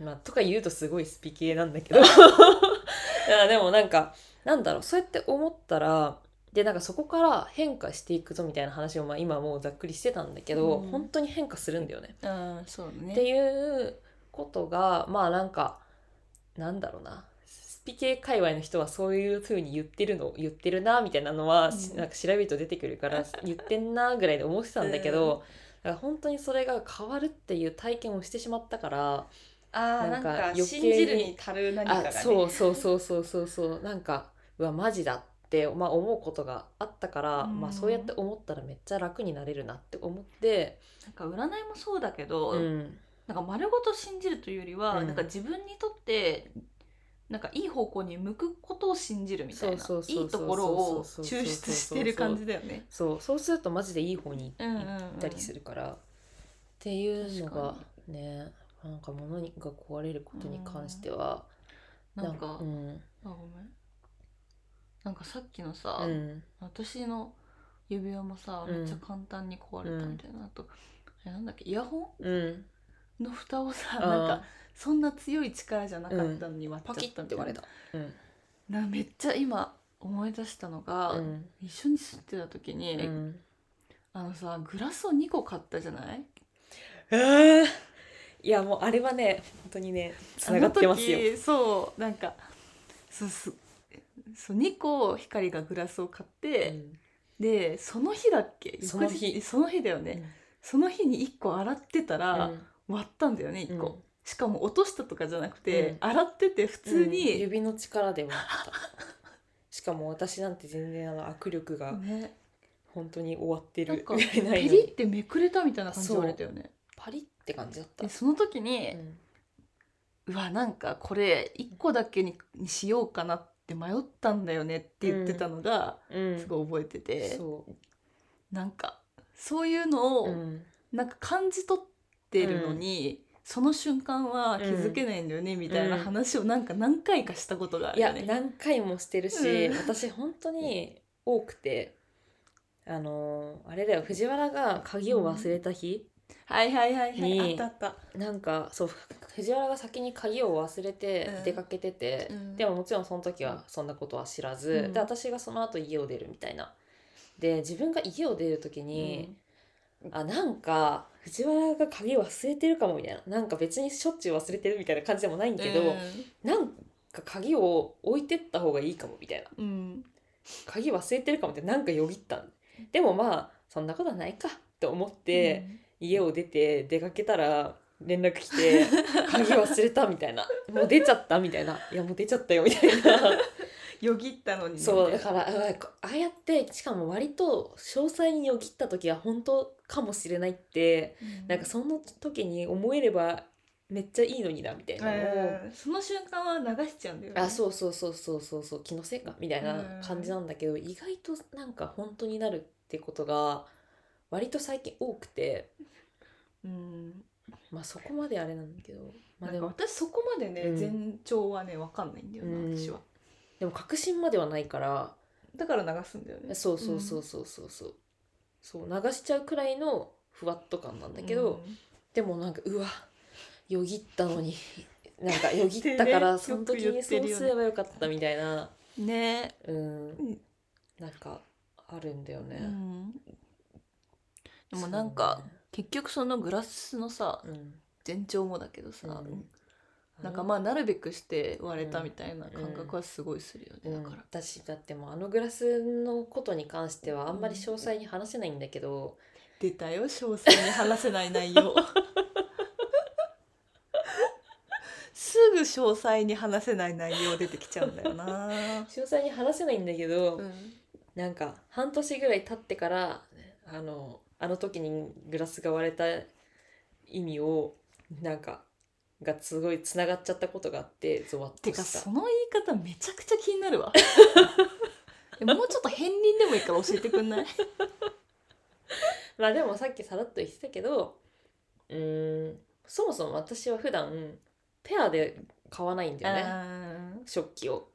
[SPEAKER 2] まあ、とか言うとすごいスピ系なんだけど。でもなんかなんだろうそうやって思ったらでなんかそこから変化していくぞみたいな話をまあ今もうざっくりしてたんだけど、
[SPEAKER 1] うん。
[SPEAKER 2] 本当に変化するんだよね。
[SPEAKER 1] うんそうだね。
[SPEAKER 2] っていうことがまあなんかなんだろうな。スピ系界隈の人はそういう風に言ってるの言ってるなみたいなのは、
[SPEAKER 1] うん。
[SPEAKER 2] なんか調べると出てくるから 言ってんなぐらいで思ってたんだけど、だから本当にそれが変わるっていう体験をしてしまったから。
[SPEAKER 1] あー
[SPEAKER 2] な
[SPEAKER 1] なんんか信じるに足る何かがね。
[SPEAKER 2] あそうそうそうそうそうそう。なんかうわマジだって、まあ、思うことがあったから、
[SPEAKER 1] うん。
[SPEAKER 2] まあ、そうやって思ったらめっちゃ楽になれるなって思って、
[SPEAKER 1] なんか占いもそうだけど、
[SPEAKER 2] うん、
[SPEAKER 1] なんか丸ごと信じるというよりは、
[SPEAKER 2] うん。
[SPEAKER 1] なんか自分にとってなんかいい方向に向くことを信じるみたいな
[SPEAKER 2] そうそうそうそう
[SPEAKER 1] いいところを抽出してる感じだよね。
[SPEAKER 2] そう。そうするとマジでいい方に
[SPEAKER 1] うんうんうん。
[SPEAKER 2] 行ったりするから、っていうのがねなんか物が壊れることに関しては、
[SPEAKER 1] なんか
[SPEAKER 2] うん。
[SPEAKER 1] あごめんなんかさっきのさ、
[SPEAKER 2] うん。
[SPEAKER 1] 私の指輪もさ
[SPEAKER 2] うん。
[SPEAKER 1] めっちゃ簡単に壊れたみたいな、あとえなんだっけイヤホ
[SPEAKER 2] うん。
[SPEAKER 1] ンの蓋をさなんかそんな強い力じゃなかったのに割っちゃ
[SPEAKER 2] パキッ
[SPEAKER 1] ったみたいな。
[SPEAKER 2] て割れた。うん。
[SPEAKER 1] なめっちゃ今思い出したのが、
[SPEAKER 2] うん。
[SPEAKER 1] 一緒に住ってた時に、
[SPEAKER 2] うん。
[SPEAKER 1] あのさグラスを2個買ったじゃない？
[SPEAKER 2] えー。いやもうあれはね本当にねつながってますよ。
[SPEAKER 1] あの。時そうなんかそうそうそう2個光がグラスを買って、でその日だっけ？
[SPEAKER 2] その日。
[SPEAKER 1] 翌その日だよね、その日に1個洗ってた
[SPEAKER 2] う
[SPEAKER 1] ら、
[SPEAKER 2] ん。
[SPEAKER 1] 割ったんだよね1個、
[SPEAKER 2] うん。
[SPEAKER 1] しかも落としたとかじゃなくて、
[SPEAKER 2] うん。
[SPEAKER 1] 洗ってて普通
[SPEAKER 2] うん。
[SPEAKER 1] に、
[SPEAKER 2] 指の力で割った。しかも私なんて全然あの握力が
[SPEAKER 1] ね。
[SPEAKER 2] 本当に終わってる。
[SPEAKER 1] なんか
[SPEAKER 2] ぐらいない
[SPEAKER 1] ペリってめくれたみたいな感じで割れたよね。
[SPEAKER 2] パリって感じだった。
[SPEAKER 1] でその時に、
[SPEAKER 2] うん。
[SPEAKER 1] うわなんかこれ1個だけににしようかなって迷ったんだよねって言ってたのが
[SPEAKER 2] うん。
[SPEAKER 1] すごい覚えてて、
[SPEAKER 2] そ
[SPEAKER 1] なんかそういうのをなんか感じ取ってるのに、その瞬間は気づけないんだよね、みたいな話をなんか何回かしたことがある
[SPEAKER 2] いや
[SPEAKER 1] よね。
[SPEAKER 2] 何回もしてるし、
[SPEAKER 1] うん。
[SPEAKER 2] 私本当に多くてあのーあれだよ藤原が鍵を忘れた日、
[SPEAKER 1] はいはいはいはい。
[SPEAKER 2] に
[SPEAKER 1] あったあった。
[SPEAKER 2] なんかそう藤原が先に鍵を忘れて
[SPEAKER 1] うん。
[SPEAKER 2] 出かけてて、
[SPEAKER 1] うん。
[SPEAKER 2] でももちろんその時はそんなことは知らず、
[SPEAKER 1] うん。
[SPEAKER 2] で私がその後家を出るみたいな。で自分が家を出る時に、あなんか藤原が鍵忘れてるかもみたいな。なんか別にしょっちゅう忘れてるみたいな感じでもないんだけど、なんか鍵を置いてった方がいいかもみたいな。
[SPEAKER 1] うん。うん
[SPEAKER 2] 鍵忘れてるかもってなんかよぎったん。でもまあそんなことはないかって思って、家を出て出かけたら連絡来て「鍵忘れた」みたいな「もう出ちゃった」みたいな「いやもう出ちゃったよ」みたいな。
[SPEAKER 1] よぎったのに。ね
[SPEAKER 2] そうだからああやってしかも割と詳細によぎった時は本当かもしれないって
[SPEAKER 1] うん。
[SPEAKER 2] なんかその時に思えればめっちゃいいのになみたいな
[SPEAKER 1] その瞬間は流しちゃうんだよね。
[SPEAKER 2] あそうそうそうそうそうそう気のせいかみたいな感じなんだけど、意外となんか本当になるってことが割と最近多くて
[SPEAKER 1] うん。
[SPEAKER 2] まあそこまであれなんだけどまあでも
[SPEAKER 1] 私そこまでね、
[SPEAKER 2] うん。
[SPEAKER 1] 前兆はねわかんないんだよな、
[SPEAKER 2] うん。
[SPEAKER 1] 私は。
[SPEAKER 2] でも確信まではないから。
[SPEAKER 1] だから流すんだよね。
[SPEAKER 2] そうそうそうそうそうそう。そう流しちゃうくらいのふわっと感なんだけど、でもなんかうわよぎったのに。なんかよぎったから
[SPEAKER 1] ね
[SPEAKER 2] その時
[SPEAKER 1] よく言
[SPEAKER 2] にそう
[SPEAKER 1] ってるよね
[SPEAKER 2] すればよかったみたいな。
[SPEAKER 1] うん。ね
[SPEAKER 2] うん
[SPEAKER 1] ん。
[SPEAKER 2] なんかあるんだよね。
[SPEAKER 1] うんでもなんか、結局そのグラスのさ
[SPEAKER 2] うん。
[SPEAKER 1] 前兆もだけどさ、
[SPEAKER 2] うん。
[SPEAKER 1] なんかまあなるべくして割れたみたいな感覚はすごいするよね、
[SPEAKER 2] うん。
[SPEAKER 1] だから、
[SPEAKER 2] 私だってもうあのグラスのことに関してはあんまり詳細に話せないんだけど、
[SPEAKER 1] 出たよ詳細に話せない内容。すぐ詳細に話せない内容出てきちゃうんだよな、
[SPEAKER 2] 詳細に話せないんだけど、
[SPEAKER 1] うん。
[SPEAKER 2] なんか半年ぐらい経ってからあのあの時にグラスが割れた意味をなんかがすごいつながっちゃったことがあってゾワッ
[SPEAKER 1] て
[SPEAKER 2] とした。
[SPEAKER 1] かその言い方めちゃくちゃ気になるわ。えもうちょっと片鱗でもいいから教えてくんない？
[SPEAKER 2] まあでもさっきさらっと言ってたけどうーんそもそも私は普段ペアで買わないんだよね。
[SPEAKER 1] ね
[SPEAKER 2] 食器を。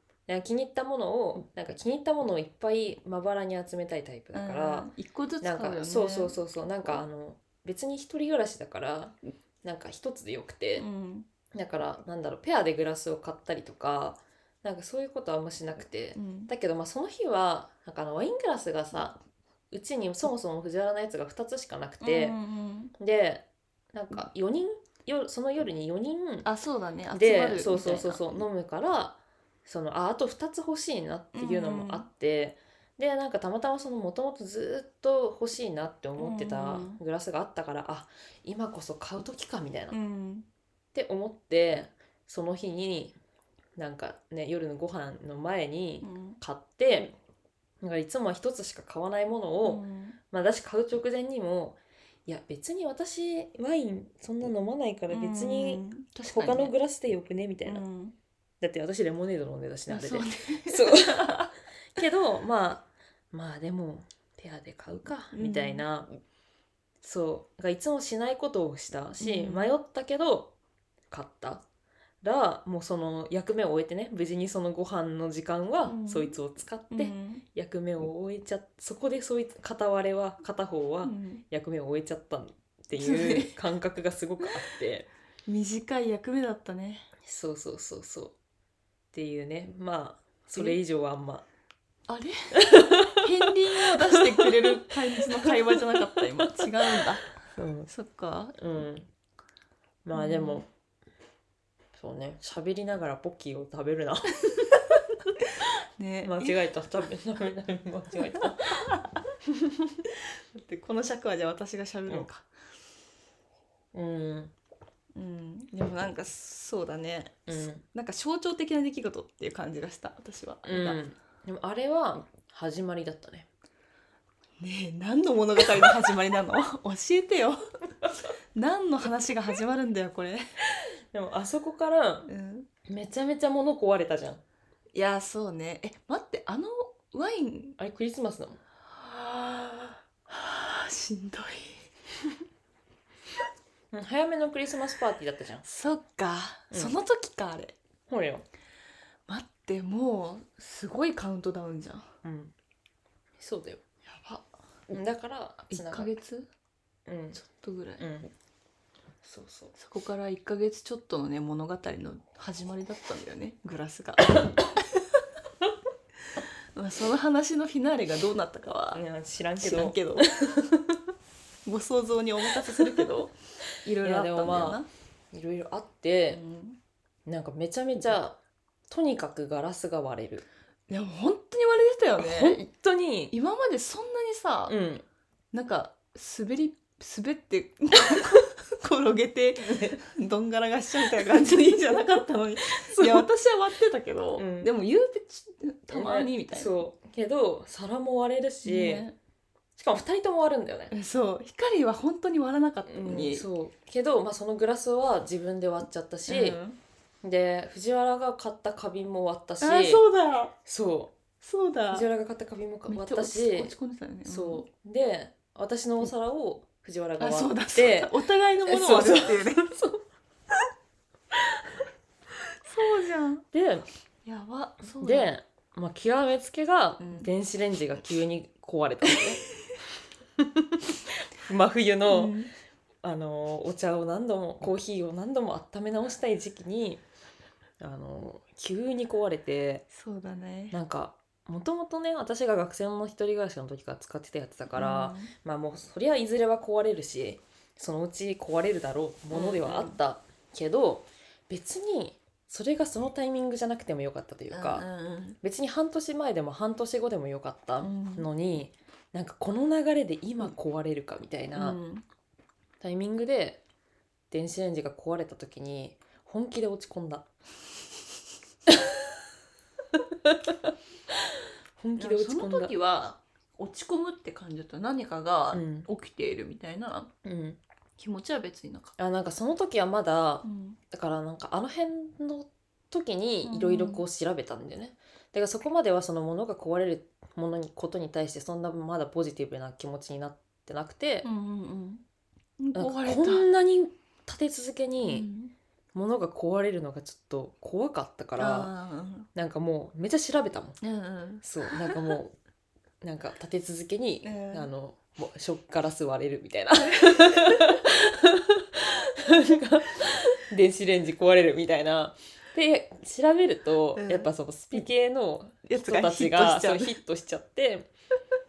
[SPEAKER 2] 気に入ったものをなんか気に入ったものをいっぱいまばらに集めたいタイプだから、
[SPEAKER 1] 一個ずつ買うよね。
[SPEAKER 2] かそうそうそうそうなんかあの別に一人暮らしだからなんか一つでよくて、
[SPEAKER 1] うん。
[SPEAKER 2] だからなんだろうペアでグラスを買ったりとかなんかそういうことはあんましなくて、
[SPEAKER 1] うん。
[SPEAKER 2] だけどまあその日はなんかあのワイングラスがさうちにそもそも藤原のやつが2つしかなくて
[SPEAKER 1] う、んうん
[SPEAKER 2] でなんか4人夜その夜に4人
[SPEAKER 1] あそうだね。集まる
[SPEAKER 2] でそうそうそうそう飲むからそのああと2つ欲しいなっていうのもあって、でなんかたまたまそのもともとずっと欲しいなって思ってた
[SPEAKER 1] うん
[SPEAKER 2] グラスがあったから、あ今こそ買う時かみたいな、っ
[SPEAKER 1] うん。
[SPEAKER 2] て思ってその日になんかね夜のご飯の前に
[SPEAKER 1] うん。
[SPEAKER 2] 買って、なんかいつもは1つしか買わないものを、
[SPEAKER 1] うん。
[SPEAKER 2] まあ私買う直前にもいや別に私ワインそんな飲まないから別に他のグラスでよくねみたいな。
[SPEAKER 1] うん
[SPEAKER 2] だって私レモネード飲んでたしねあれで。
[SPEAKER 1] そうね。
[SPEAKER 2] そう。けどまあまあでもペアで買うか
[SPEAKER 1] うん。
[SPEAKER 2] みたいな、そう。がいつもしないことをしたし、
[SPEAKER 1] うん。
[SPEAKER 2] 迷ったけど買った。らもうその役目を終えてね無事にそのご飯の時間は
[SPEAKER 1] うん。
[SPEAKER 2] そいつを使って、
[SPEAKER 1] うん。
[SPEAKER 2] 役目を終えちゃそこでそいつ片割れは片方は
[SPEAKER 1] うん。
[SPEAKER 2] 役目を終えちゃったっていう
[SPEAKER 1] ね。
[SPEAKER 2] 感覚がすごくあって。
[SPEAKER 1] 短い役目だったね。
[SPEAKER 2] そうそうそうそうっていうね。まあそれ以上はあんま。
[SPEAKER 1] あれ？片鱗を出してくれる感じの会話じゃなかった今。違うんだ。
[SPEAKER 2] うん、
[SPEAKER 1] そっか。
[SPEAKER 2] うん、まあでも、そうね。喋りながらポッキーを食べるな。
[SPEAKER 1] ね。
[SPEAKER 2] 間違えた。食べ食べ間違えた。
[SPEAKER 1] だってこの尺はじゃあ私が喋るのか。
[SPEAKER 2] うん
[SPEAKER 1] うん。でもなんかそうだね。
[SPEAKER 2] うん、
[SPEAKER 1] なんか象徴的な出来事っていう感じがした私は、
[SPEAKER 2] うん、でもあれは始まりだったね。
[SPEAKER 1] ねえ何の物語の始まりなの？教えてよ。何の話が始まるんだよこれ、
[SPEAKER 2] でもあそこから
[SPEAKER 1] うん、
[SPEAKER 2] めちゃめちゃ物壊れたじゃん。
[SPEAKER 1] いやそうね。え待ってあのワイン？
[SPEAKER 2] あれクリスマスだもん。
[SPEAKER 1] は あしんどい
[SPEAKER 2] う ん早めのクリスマスパーティーだったじゃん。
[SPEAKER 1] そっか、
[SPEAKER 2] うん。
[SPEAKER 1] その時かあれ。
[SPEAKER 2] ほらよ、
[SPEAKER 1] 待ってもうすごいカウントダウンじゃん。
[SPEAKER 2] うん、そうだよ。
[SPEAKER 1] やば。
[SPEAKER 2] うんだからつな
[SPEAKER 1] 1
[SPEAKER 2] が
[SPEAKER 1] ヶ月？
[SPEAKER 2] うん。
[SPEAKER 1] ちょっとぐらい、
[SPEAKER 2] うん。そうそう。
[SPEAKER 1] そこから1ヶ月ちょっとのね物語の始まりだったんだよね。グラスが。まあその話のフィナーレがどうなったかは
[SPEAKER 2] 知らんけど。
[SPEAKER 1] 知らんけど ご想像にお任せするけど いろいろあったんだよ
[SPEAKER 2] いやでもま
[SPEAKER 1] な、
[SPEAKER 2] いろいろあって
[SPEAKER 1] う、ん。
[SPEAKER 2] なんかめちゃめちゃとにかくガラスが割れる、
[SPEAKER 1] でも本当に割れてたよね。
[SPEAKER 2] 本当に。
[SPEAKER 1] 今までそんなにさ、
[SPEAKER 2] うん。
[SPEAKER 1] なんか滑り滑って 転げて どんがらがっしゃみたいな感じじゃなかったのに。いや私は割ってたけど、
[SPEAKER 2] うん。
[SPEAKER 1] でも言うてちたまにみたいな、
[SPEAKER 2] そう。けど皿も割れるし、
[SPEAKER 1] ね
[SPEAKER 2] しかも2人とも割るんだよね、
[SPEAKER 1] そう。光は本当に割らなかったのに、
[SPEAKER 2] そう。けど、まあ、そのグラスは自分で割っちゃったし、
[SPEAKER 1] うん。
[SPEAKER 2] で藤原が買った花瓶も割ったし
[SPEAKER 1] あそうだ。
[SPEAKER 2] そ
[SPEAKER 1] そうだ。
[SPEAKER 2] う藤原が買った花瓶も割
[SPEAKER 1] めっ
[SPEAKER 2] たし
[SPEAKER 1] 落ち込んでたよね。
[SPEAKER 2] そう。で私のお皿を藤原が
[SPEAKER 1] あそう
[SPEAKER 2] 割っ
[SPEAKER 1] だそう
[SPEAKER 2] て
[SPEAKER 1] だ。お互いのものを割るっていうね。
[SPEAKER 2] そう。
[SPEAKER 1] そうじゃん。
[SPEAKER 2] で
[SPEAKER 1] やば。そうだ。
[SPEAKER 2] で、まあ、極めつけが
[SPEAKER 1] うん。
[SPEAKER 2] 電子レンジが急に壊れたのね、真冬の、
[SPEAKER 1] うん。
[SPEAKER 2] あのお茶を何度もコーヒーを何度も温め直したい時期にあの急に壊れて
[SPEAKER 1] そうだね。
[SPEAKER 2] なんかもともとね私が学生の一人暮らしの時から使ってたやつだから、まあもうそりゃいずれは壊れるしそのうち壊れるだろうものではあったけど、別にそれがそのタイミングじゃなくてもよかったというか、
[SPEAKER 1] うんうん
[SPEAKER 2] 別に半年前でも半年後でもよかったのに、なんかこの流れで今壊れるかみたいな
[SPEAKER 1] うん。
[SPEAKER 2] タイミングで電子レンジが壊れた時に本気で落ち込んだ。本気で落ち込んだ。
[SPEAKER 1] その時は落ち込むって感じだった。何かが
[SPEAKER 2] うん。
[SPEAKER 1] 起きているみたいな
[SPEAKER 2] うん、
[SPEAKER 1] 気持ちは別になかっ
[SPEAKER 2] あなんかその時はまだ
[SPEAKER 1] た、うん。
[SPEAKER 2] だからなんかあの辺の時にいろいろこう調べたんだよね、だからそこまではその物が壊れるものにことに対してそんなまだポジティブな気持ちになってなくて、
[SPEAKER 1] うんうんうん。
[SPEAKER 2] なんか
[SPEAKER 1] 壊れた。
[SPEAKER 2] こんなに立て続け
[SPEAKER 1] う
[SPEAKER 2] に
[SPEAKER 1] ん。
[SPEAKER 2] 物が壊れるのがちょっと怖かったから、
[SPEAKER 1] あ
[SPEAKER 2] なんかもうめっちゃ調べたもん。
[SPEAKER 1] ーうんうん。
[SPEAKER 2] そうなんかもう なんか立て続けに、
[SPEAKER 1] うん。
[SPEAKER 2] あのもうショックガラス割れるみたいな。電子レンジ壊れるみたいなで調べると、
[SPEAKER 1] うん。
[SPEAKER 2] やっぱそのスピ系の
[SPEAKER 1] やつが
[SPEAKER 2] 人たち
[SPEAKER 1] ヒットしちゃ
[SPEAKER 2] ヒットしちゃって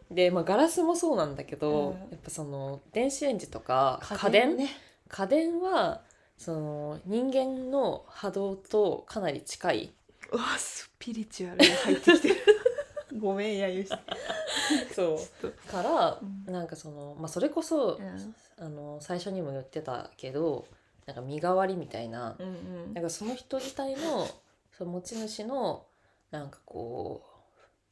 [SPEAKER 2] で、まあ、ガラスもそうなんだけど、
[SPEAKER 1] うん。
[SPEAKER 2] やっぱその電子レンジとか家電
[SPEAKER 1] ね。
[SPEAKER 2] 家電？はその人間の波動とかなり近い。う
[SPEAKER 1] わスピリチュアルが入ってきてる。ごめんやゆして。
[SPEAKER 2] そう。
[SPEAKER 1] ちょっ
[SPEAKER 2] から、
[SPEAKER 1] うん。
[SPEAKER 2] なんかその、まあ、それこそ、
[SPEAKER 1] うん。
[SPEAKER 2] あの最初にも言ってたけどなんか身代わりみたいな,、
[SPEAKER 1] うんうん。
[SPEAKER 2] なんかその人自体のその持ち主のなんかこう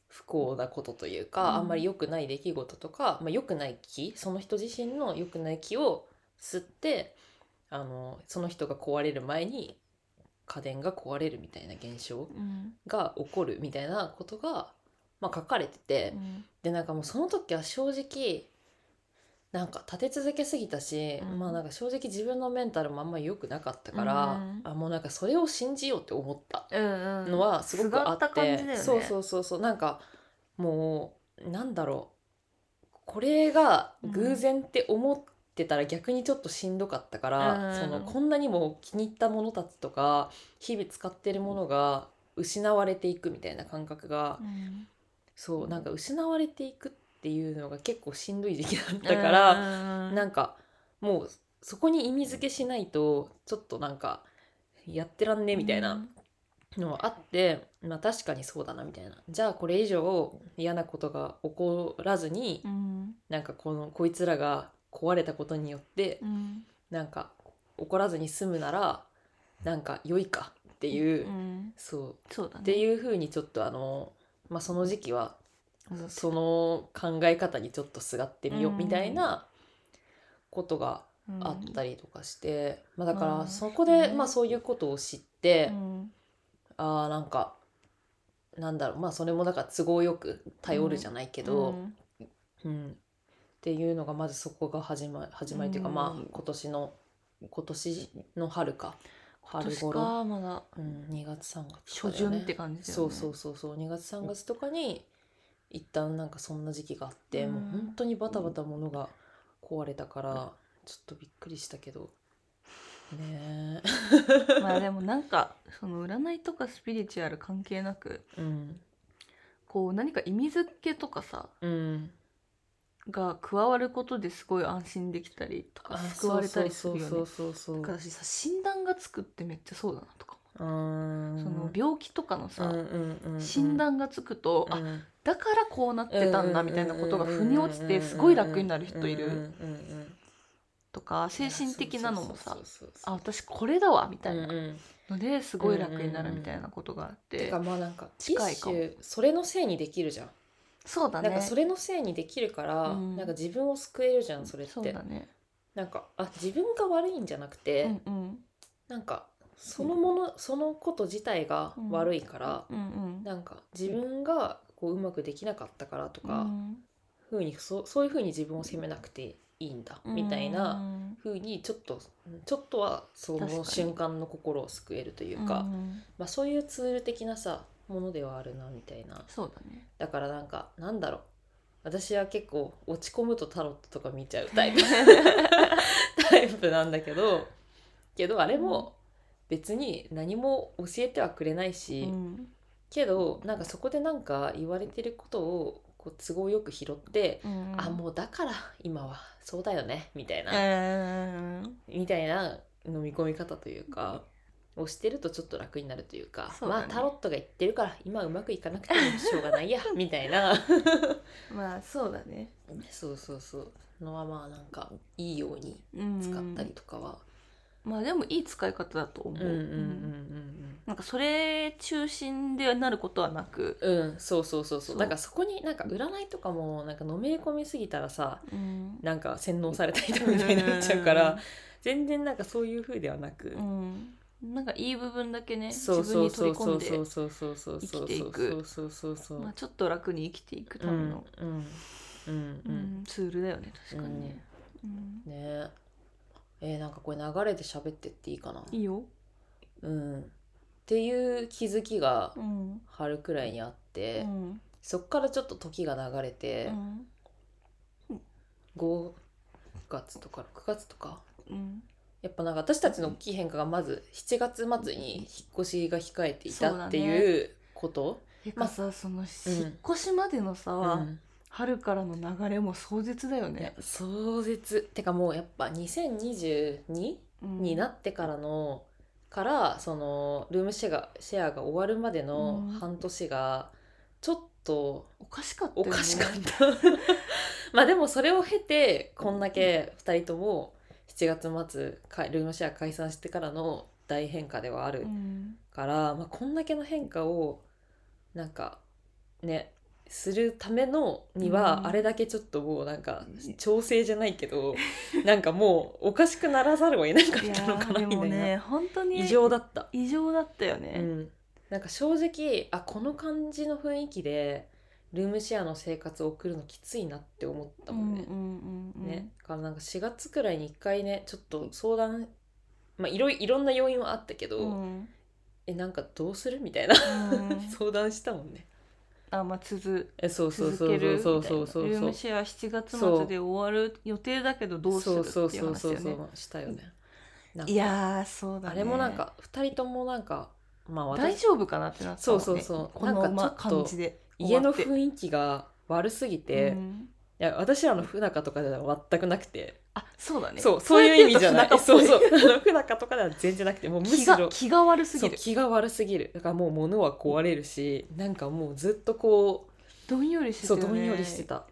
[SPEAKER 2] 不幸なことというか、
[SPEAKER 1] うん。
[SPEAKER 2] あんまり良くない出来事とか、まあ、良くない気その人自身の良くない気を吸ってあのその人が壊れる前に家電が壊れるみたいな現象
[SPEAKER 1] うん。
[SPEAKER 2] が起こるみたいなことが、まあ、書かれてて。
[SPEAKER 1] うん。
[SPEAKER 2] でなんかもうその時は正直なんか立て続けすぎたし、
[SPEAKER 1] うん。
[SPEAKER 2] まあなんか正直自分のメンタルもあんまり良くなかったから、
[SPEAKER 1] うん。
[SPEAKER 2] あもうなんかそれを信じようって思った
[SPEAKER 1] うんうん。
[SPEAKER 2] のはすごくあって、
[SPEAKER 1] すがった感じだよね。
[SPEAKER 2] そうそうそうそうなんかもうなんだろうこれが偶然って思ってたら逆にちょっとしんどかったから、
[SPEAKER 1] うん。
[SPEAKER 2] そのこんなにも気に入ったものたちとか日々使ってるものが失われていくみたいな感覚が
[SPEAKER 1] うん。
[SPEAKER 2] そうなんか失われていくっていうのが結構しんどい時期だったから、
[SPEAKER 1] うん
[SPEAKER 2] なんかもうそこに意味付けしないとちょっとなんかやってらんねみたいなのはあって、まあ確かにそうだなみたいな。じゃあこれ以上嫌なことが起こらずに、
[SPEAKER 1] うん。
[SPEAKER 2] なんかこのこいつらが壊れたことによって
[SPEAKER 1] うん。
[SPEAKER 2] なんか怒らずに済むならなんか良いかっていう、
[SPEAKER 1] うん。
[SPEAKER 2] そう。
[SPEAKER 1] ね。
[SPEAKER 2] っていうふうにちょっとあの、まあ、その時期はその考え方にちょっとすがってみよう
[SPEAKER 1] うん
[SPEAKER 2] みたいなことが
[SPEAKER 1] うん
[SPEAKER 2] あったりとかして、まあ、だか
[SPEAKER 1] まあ
[SPEAKER 2] らそこで、
[SPEAKER 1] ね
[SPEAKER 2] まあ、そういうことを知って、
[SPEAKER 1] うん。
[SPEAKER 2] ああなんかなんだろうまあそれもだから都合よく頼るじゃないけど、
[SPEAKER 1] うん。
[SPEAKER 2] うん。っていうのがまずそこが始ま始まりというか、
[SPEAKER 1] うん。
[SPEAKER 2] まあ今年の今年の春か。春
[SPEAKER 1] 年
[SPEAKER 2] 頃、
[SPEAKER 1] かまだ。
[SPEAKER 2] うん、2月3月ね。
[SPEAKER 1] 初旬って感じね。
[SPEAKER 2] そうそうそうそう。2月3月とかに一旦なんかそんな時期があって、
[SPEAKER 1] うん。
[SPEAKER 2] もう本当にバタバタ物が壊れたからちょっとびっくりしたけど。ね
[SPEAKER 1] まあでもなんかその占いとかスピリチュアル関係なく
[SPEAKER 2] えうん。
[SPEAKER 1] こう何か意味付けとかさ
[SPEAKER 2] うん。
[SPEAKER 1] が加わることですごい安心できたりとか救われたりするよね。
[SPEAKER 2] そうそうそうそう
[SPEAKER 1] だから私さ診断がつくってめっちゃそうだなとかその病気とかのさ、
[SPEAKER 2] うんうんうんうん。
[SPEAKER 1] 診断がつくと、あ
[SPEAKER 2] うん
[SPEAKER 1] だからこうなってたんだみたいなことが腑に落ちてすごい楽になる人い
[SPEAKER 2] うんうん
[SPEAKER 1] る
[SPEAKER 2] うんうん
[SPEAKER 1] とか精神的なのもさあ私これだわみたいな
[SPEAKER 2] うんうん
[SPEAKER 1] のですごい楽になるみたいなことがあってて
[SPEAKER 2] かまあなんか
[SPEAKER 1] 近いかも
[SPEAKER 2] それのせいにできるじゃん
[SPEAKER 1] そうだね
[SPEAKER 2] なんかそれのせいにできるから、
[SPEAKER 1] うん
[SPEAKER 2] なんか自分を救えるじゃんそれって
[SPEAKER 1] そうだね
[SPEAKER 2] なんかあ自分が悪いんじゃなくて、
[SPEAKER 1] うんうん
[SPEAKER 2] なんかそのもの、そのこと自体が悪いから、
[SPEAKER 1] うんうん
[SPEAKER 2] なんか自分がこううまくできなかったからとか、
[SPEAKER 1] うん。
[SPEAKER 2] ふうにそそういうふうに自分を責めなくていいんだ、みたいなふうにちょっとちょっとはその瞬間の心を救えるというか、
[SPEAKER 1] うん。
[SPEAKER 2] まあ、そういうツール的なさものではあるなみたいな。
[SPEAKER 1] そうだね。
[SPEAKER 2] だからなんかなんだろう。私は結構落ち込むとタロットとか見ちゃうタイプ。タイプなんだけどけどあれも別に何も教えてはくれないし、
[SPEAKER 1] うん
[SPEAKER 2] けどなんかそこでなんか言われてることをこう都合よく拾って、
[SPEAKER 1] うん。
[SPEAKER 2] あもうだから今はそうだよねみたいな、
[SPEAKER 1] うん。
[SPEAKER 2] みたいな飲み込み方というか。をしてるとちょっと楽になるというか
[SPEAKER 1] ね。
[SPEAKER 2] まあタロットが言ってるから今うまくいかなくてもしょうがないや みたいな。
[SPEAKER 1] まあそうだね。
[SPEAKER 2] そうそうそう。のはまあなんかいいように
[SPEAKER 1] うん
[SPEAKER 2] 使ったりとかは、
[SPEAKER 1] まあでもいい使い方だと思う、
[SPEAKER 2] うん、うんうん
[SPEAKER 1] うんなんかそれ中心でなることはなく、
[SPEAKER 2] うんうんうんそうそうそうそう。
[SPEAKER 1] そう。
[SPEAKER 2] なんかそこになんか占いとかもなんかのめり込みすぎたらさ
[SPEAKER 1] うん。
[SPEAKER 2] なんか洗脳された人みたいになっちゃうから全然なんかそういう風ではなく、
[SPEAKER 1] うん、なんかいい部分だけね
[SPEAKER 2] そう
[SPEAKER 1] 自分に
[SPEAKER 2] そうそう
[SPEAKER 1] 取り込んで
[SPEAKER 2] そうそうそうそうそうそう
[SPEAKER 1] 生きていく
[SPEAKER 2] そうそうそうそう
[SPEAKER 1] まあ、ちょっと楽に生きていくための、
[SPEAKER 2] うんうんうん
[SPEAKER 1] う
[SPEAKER 2] うん
[SPEAKER 1] んツールだよね確かにね、うん
[SPEAKER 2] ねえー、なんかこれ流れで喋ってっていいかな。い
[SPEAKER 1] いよ、
[SPEAKER 2] うん。っていう気づきが
[SPEAKER 1] うん
[SPEAKER 2] 春くらいにあって、
[SPEAKER 1] うん。
[SPEAKER 2] そっからちょっと時が流れて、5月とか6月とか。
[SPEAKER 1] うん。
[SPEAKER 2] やっぱなんか私たちの大きい変化がまず7月末に引っ越しが控えていたっていうこと。
[SPEAKER 1] てかさその
[SPEAKER 2] うん
[SPEAKER 1] 引っ越しまでのさ、
[SPEAKER 2] うん
[SPEAKER 1] 春からの流れも壮絶だよね、
[SPEAKER 2] 壮絶。てかもうやっぱ2022
[SPEAKER 1] うん。
[SPEAKER 2] になってからの、からそのルームシェアシェアが終わるまでの
[SPEAKER 1] うん。
[SPEAKER 2] 半年がちょっと
[SPEAKER 1] おかしかったよね。
[SPEAKER 2] おかしかった、まあでもそれを経てこんだけ2人とも7月末かルームシェア解散してからの大変化ではある
[SPEAKER 1] うん。
[SPEAKER 2] から、まあ、こんだけの変化をなんかねするためのには、
[SPEAKER 1] うん。
[SPEAKER 2] あれだけちょっともうなんか調整じゃないけど なんかもうおかしくならざるを得なかったのかなみたいな、
[SPEAKER 1] ね本当に
[SPEAKER 2] 異常だった。
[SPEAKER 1] 異常だったよね、
[SPEAKER 2] うん、なんか正直あこの感じの雰囲気でルームシェアの生活を送るのきついなって思ったもんね。
[SPEAKER 1] うんうんうんうん。
[SPEAKER 2] ね、だからなんか4月くらいに1回ねちょっと相談まあいろいいろんな要因はあったけど、
[SPEAKER 1] うん。
[SPEAKER 2] えなんかどうする？みたいな。
[SPEAKER 1] うん。
[SPEAKER 2] 相談したもんね。
[SPEAKER 1] あまあ続
[SPEAKER 2] えそうそう
[SPEAKER 1] 続けるみたいな。
[SPEAKER 2] そうそうそうそう。そう
[SPEAKER 1] ルームシェア7月
[SPEAKER 2] そう
[SPEAKER 1] 末で終わる予定だけどどうするって
[SPEAKER 2] そう
[SPEAKER 1] いう
[SPEAKER 2] そうそうそう
[SPEAKER 1] 話だよね。
[SPEAKER 2] したよね。
[SPEAKER 1] いやーそうだね。
[SPEAKER 2] あれもなんか2人ともなんかまあ私。
[SPEAKER 1] 大丈夫かなってなったね。
[SPEAKER 2] そうそうそう。
[SPEAKER 1] このま
[SPEAKER 2] なんかちょっと家の雰囲気が悪すぎ
[SPEAKER 1] てうん。
[SPEAKER 2] や私らの不仲とかでは全くなくて、
[SPEAKER 1] あそうだね。
[SPEAKER 2] そうそういう意味じゃない。
[SPEAKER 1] そ
[SPEAKER 2] そうそう。あの不仲とかでは全然なくてもうむ
[SPEAKER 1] 気
[SPEAKER 2] しろ。
[SPEAKER 1] が気が悪すぎる。
[SPEAKER 2] そう気が悪すぎる。だからもう物は壊れるしなんかもうずっとこ
[SPEAKER 1] どんよりして
[SPEAKER 2] う
[SPEAKER 1] たよね。
[SPEAKER 2] そうどんよりしてた。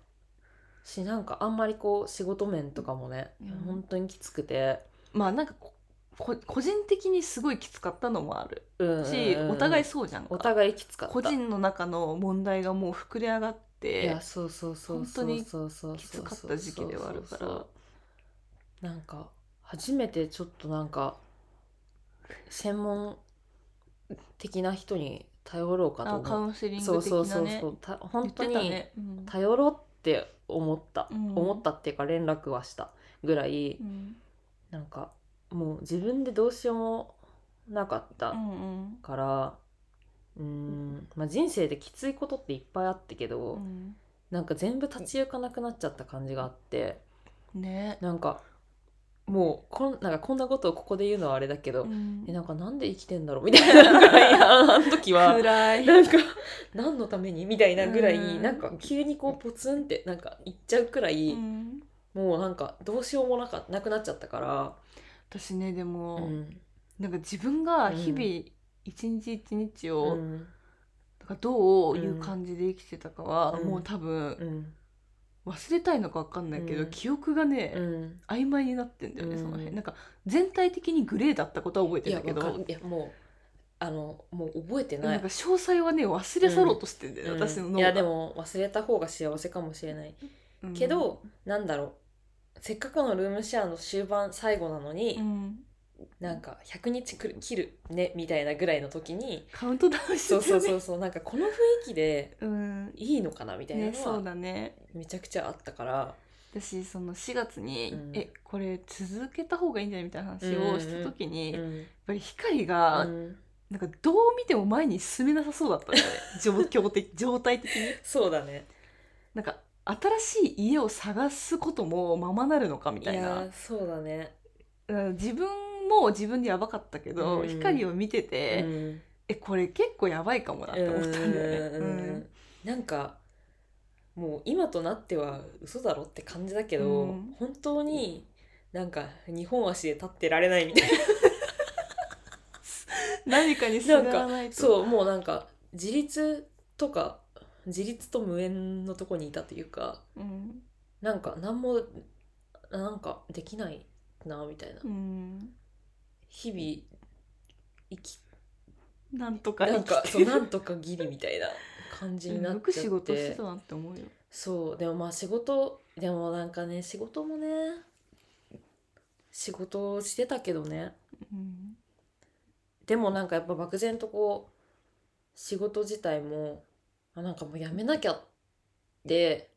[SPEAKER 2] しなんかあんまりこう仕事面とかもね、
[SPEAKER 1] うん。
[SPEAKER 2] 本当にきつくて、
[SPEAKER 1] まあなんかここ個人的にすごいきつかったのもある。
[SPEAKER 2] うん
[SPEAKER 1] し、
[SPEAKER 2] うんうん。
[SPEAKER 1] お互いそうじゃんか。
[SPEAKER 2] お互いきつかった。
[SPEAKER 1] 個人の中の問題がもう膨れ上がっ
[SPEAKER 2] い
[SPEAKER 1] て
[SPEAKER 2] やそうそうそうそう
[SPEAKER 1] 本当に
[SPEAKER 2] そうそう。
[SPEAKER 1] きつかった時期ではあるから。
[SPEAKER 2] そうそうそうなんか初めてちょっとなんか専門的な人に頼ろうかと
[SPEAKER 1] あ
[SPEAKER 2] 思う。
[SPEAKER 1] カウンセリン
[SPEAKER 2] そうそうそうた本当に頼ろうって思った、
[SPEAKER 1] うん。
[SPEAKER 2] 思ったっていうか連絡はしたぐらい
[SPEAKER 1] うん。
[SPEAKER 2] なんかもう自分でどうしようもなかった
[SPEAKER 1] うん
[SPEAKER 2] からうーん、まあ、人生できついことっていっぱいあったけど、
[SPEAKER 1] うん。
[SPEAKER 2] なんか全部立ち行かなくなっちゃった感じがあって
[SPEAKER 1] ね。
[SPEAKER 2] なんかもうこんなんかこんなことをここで言うのはあれだけど、
[SPEAKER 1] うん。
[SPEAKER 2] えなんかなんで生きてんだろうみたいな。ぐらいああの時は
[SPEAKER 1] 暗い。
[SPEAKER 2] なんか何のためにみたいなぐらい、
[SPEAKER 1] うん。
[SPEAKER 2] なんか急にこうポツンってなんか言っちゃうくらい、
[SPEAKER 1] うん。
[SPEAKER 2] もうなんかどうしようもなかなくなっちゃったから、
[SPEAKER 1] 私ねでも、
[SPEAKER 2] うん。
[SPEAKER 1] なんか自分が日々一日一日を、
[SPEAKER 2] うん。
[SPEAKER 1] なんかどういう感じで生きてたかは、
[SPEAKER 2] うん。
[SPEAKER 1] もう多分
[SPEAKER 2] うん
[SPEAKER 1] 忘れたいのか分かんないけど、
[SPEAKER 2] うん。
[SPEAKER 1] 記憶がね、
[SPEAKER 2] うん。
[SPEAKER 1] 曖昧になってんだよね、
[SPEAKER 2] うん。
[SPEAKER 1] その辺。なんか全体的にグレーだったことは覚えて
[SPEAKER 2] いや
[SPEAKER 1] んだけど
[SPEAKER 2] わかるいやもうあのもう覚えてな
[SPEAKER 1] ない。んか詳細はね忘れ去ろうとしてんだよね、
[SPEAKER 2] うん。
[SPEAKER 1] 私の脳が。
[SPEAKER 2] いやでも忘れた方が幸せかもしれない。
[SPEAKER 1] うん。
[SPEAKER 2] けど、なんだろう。せっかくのルームシェアの終盤最後なのに、
[SPEAKER 1] うん
[SPEAKER 2] なんか100日くる切るねみたいなぐらいの時に
[SPEAKER 1] カウントダウンして
[SPEAKER 2] そうそうそうそうなんかこの雰囲気で
[SPEAKER 1] うん。
[SPEAKER 2] いいのかなみたいな
[SPEAKER 1] ねそうだね。
[SPEAKER 2] めちゃくちゃあったから、
[SPEAKER 1] 私その4月に、
[SPEAKER 2] うん。
[SPEAKER 1] えこれ続けた方がいいんじゃないみたいな話をした時に、やっ
[SPEAKER 2] うん
[SPEAKER 1] ぱり光が、
[SPEAKER 2] うん。
[SPEAKER 1] なんかどう見ても前に進めなさそうだったんだよね。状況的状態的に。
[SPEAKER 2] そうだね。
[SPEAKER 1] なんか新しい家を探すこともままなるのかみたいな。
[SPEAKER 2] やーそうだね、
[SPEAKER 1] うん自分も自分でやばかったけど、
[SPEAKER 2] うん。
[SPEAKER 1] 光を見て
[SPEAKER 2] う
[SPEAKER 1] て、
[SPEAKER 2] ん、
[SPEAKER 1] えこれ結構やばいかもなって思ったんだよね。
[SPEAKER 2] うん
[SPEAKER 1] うん
[SPEAKER 2] なんかもう今となっては嘘だろって感じだけど、
[SPEAKER 1] うん。
[SPEAKER 2] 本当になんか二本足で立ってられないみたい
[SPEAKER 1] 何かにすがらないと。
[SPEAKER 2] そうもうなんか自立とか自立と無縁のとこにいたというか
[SPEAKER 1] うん。
[SPEAKER 2] なんか何もなんかできないなみたいな。
[SPEAKER 1] うん
[SPEAKER 2] 日々生き
[SPEAKER 1] なんとか
[SPEAKER 2] なんかそうなんとかギリみたいな感じになっちゃって。
[SPEAKER 1] 仕事してたなって思うよ。
[SPEAKER 2] そうでもまあ仕事でもなんかね仕事もね仕事をしてたけどね。
[SPEAKER 1] うん。
[SPEAKER 2] でもなんかやっぱ漠然とこう仕事自体もあなんかもうやめなきゃって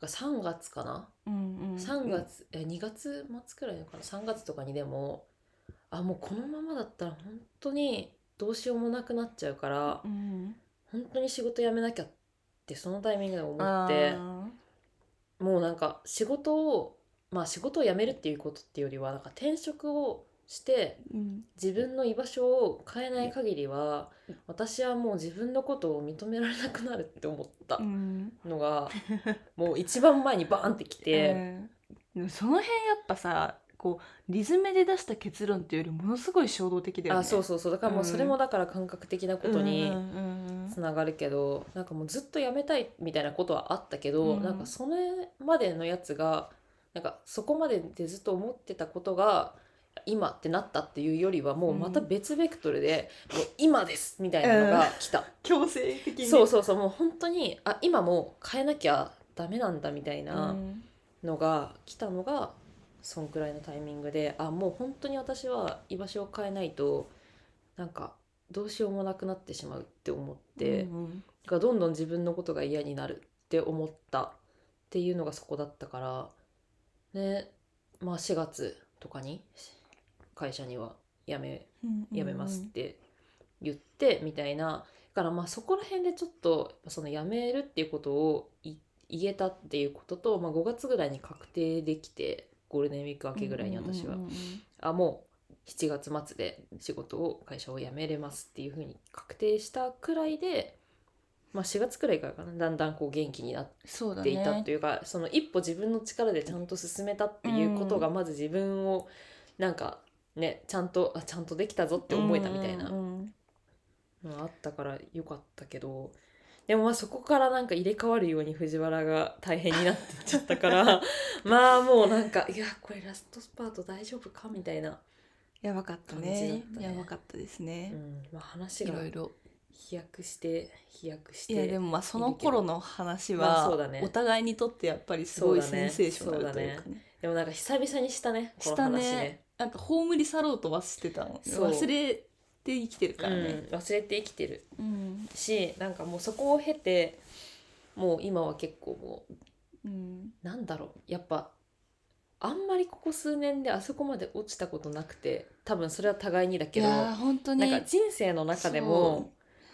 [SPEAKER 2] なんか3月かな、
[SPEAKER 1] うんうん、
[SPEAKER 2] 3月え2月末くらいのかな？3月とかにでもあもうこのままだったら本当にどうしようもなくなっちゃうから
[SPEAKER 1] うん、
[SPEAKER 2] 本当に仕事辞めなきゃってそのタイミングで思って
[SPEAKER 1] あ
[SPEAKER 2] もうなんか仕事をまあ仕事を辞めるっていうことっていうよりはなんか転職をして
[SPEAKER 1] ーうん。
[SPEAKER 2] 自分の居場所を変えない限りは私はもう自分のことを認められなくなるって思った
[SPEAKER 1] うん。
[SPEAKER 2] のがもう一番前にバーンってきて、
[SPEAKER 1] その辺やっぱさこうリズムで出した結論っていうよりものすごい衝動的だよね。
[SPEAKER 2] あそうそうそう。だからもうそれもだから感覚的なことに
[SPEAKER 1] うんうん
[SPEAKER 2] つながるけど、なんかもうずっとやめたいみたいなことはあったけど、
[SPEAKER 1] うん。
[SPEAKER 2] なんかそれまでのやつがなんかそこまででずっと思ってたことが今ってなったっていうよりはもうまた別ベクトルで、もう今ですみたいなのが来た、
[SPEAKER 1] 強制的に。
[SPEAKER 2] そうそうそう。もう本当にあ今もう変えなきゃダメなんだみたいな
[SPEAKER 1] うん。
[SPEAKER 2] のが来たのがそんくらいのタイミングであもう本当に私は居場所を変えないとなんかどうしようもなくなってしまうって思って。
[SPEAKER 1] うん
[SPEAKER 2] がどんどん自分のことが嫌になるって思ったっていうのがそこだったからねまあ4月とかに会社には辞め
[SPEAKER 1] うん
[SPEAKER 2] 辞めますって言ってみたいなだからまあそこら辺でちょっとその辞めるっていうことをい言えたっていうことと、まあ、5月ぐらいに確定できてゴールデンウィーク明けぐらいに私はあもう7月末で仕事を会社を辞めれますっていうふうに確定したくらいで、まあ、4月くらいからかなだんだんこう元気になっていた
[SPEAKER 1] ね
[SPEAKER 2] というかその一歩自分の力でちゃんと進めたっていうことがまず自分をなんかねちゃんとあちゃんとできたぞって思えたみたいな。
[SPEAKER 1] うん
[SPEAKER 2] あったからよかったけどでもまあそこからなんか入れ替わるように藤原が大変になってっちゃったから まあもうなんかいやこれラストスパート大丈夫かみたいな、
[SPEAKER 1] やばかったね。
[SPEAKER 2] だったね。
[SPEAKER 1] やばかったです
[SPEAKER 2] う
[SPEAKER 1] ね、
[SPEAKER 2] ん。まあ、話が
[SPEAKER 1] いろいろ
[SPEAKER 2] 飛躍して飛躍して
[SPEAKER 1] いやでもまあその頃の話
[SPEAKER 2] まあ
[SPEAKER 1] はお互いにとってやっぱりすごいセンセーショナルというかね。
[SPEAKER 2] でもなんか久々にしたねこの
[SPEAKER 1] した
[SPEAKER 2] 話
[SPEAKER 1] ね。
[SPEAKER 2] ね
[SPEAKER 1] なんか葬り去ろうとはしてたの。忘れて生きてるからね、
[SPEAKER 2] うん、忘れて生きてる。
[SPEAKER 1] うん。
[SPEAKER 2] しなんかもうそこを経てもう今は結構もう
[SPEAKER 1] うん。
[SPEAKER 2] なんだろう。やっぱあんまりここ数年であそこまで落ちたことなくて多分それは互いにだ
[SPEAKER 1] い
[SPEAKER 2] けど
[SPEAKER 1] 本当に。
[SPEAKER 2] なんか人生の中でも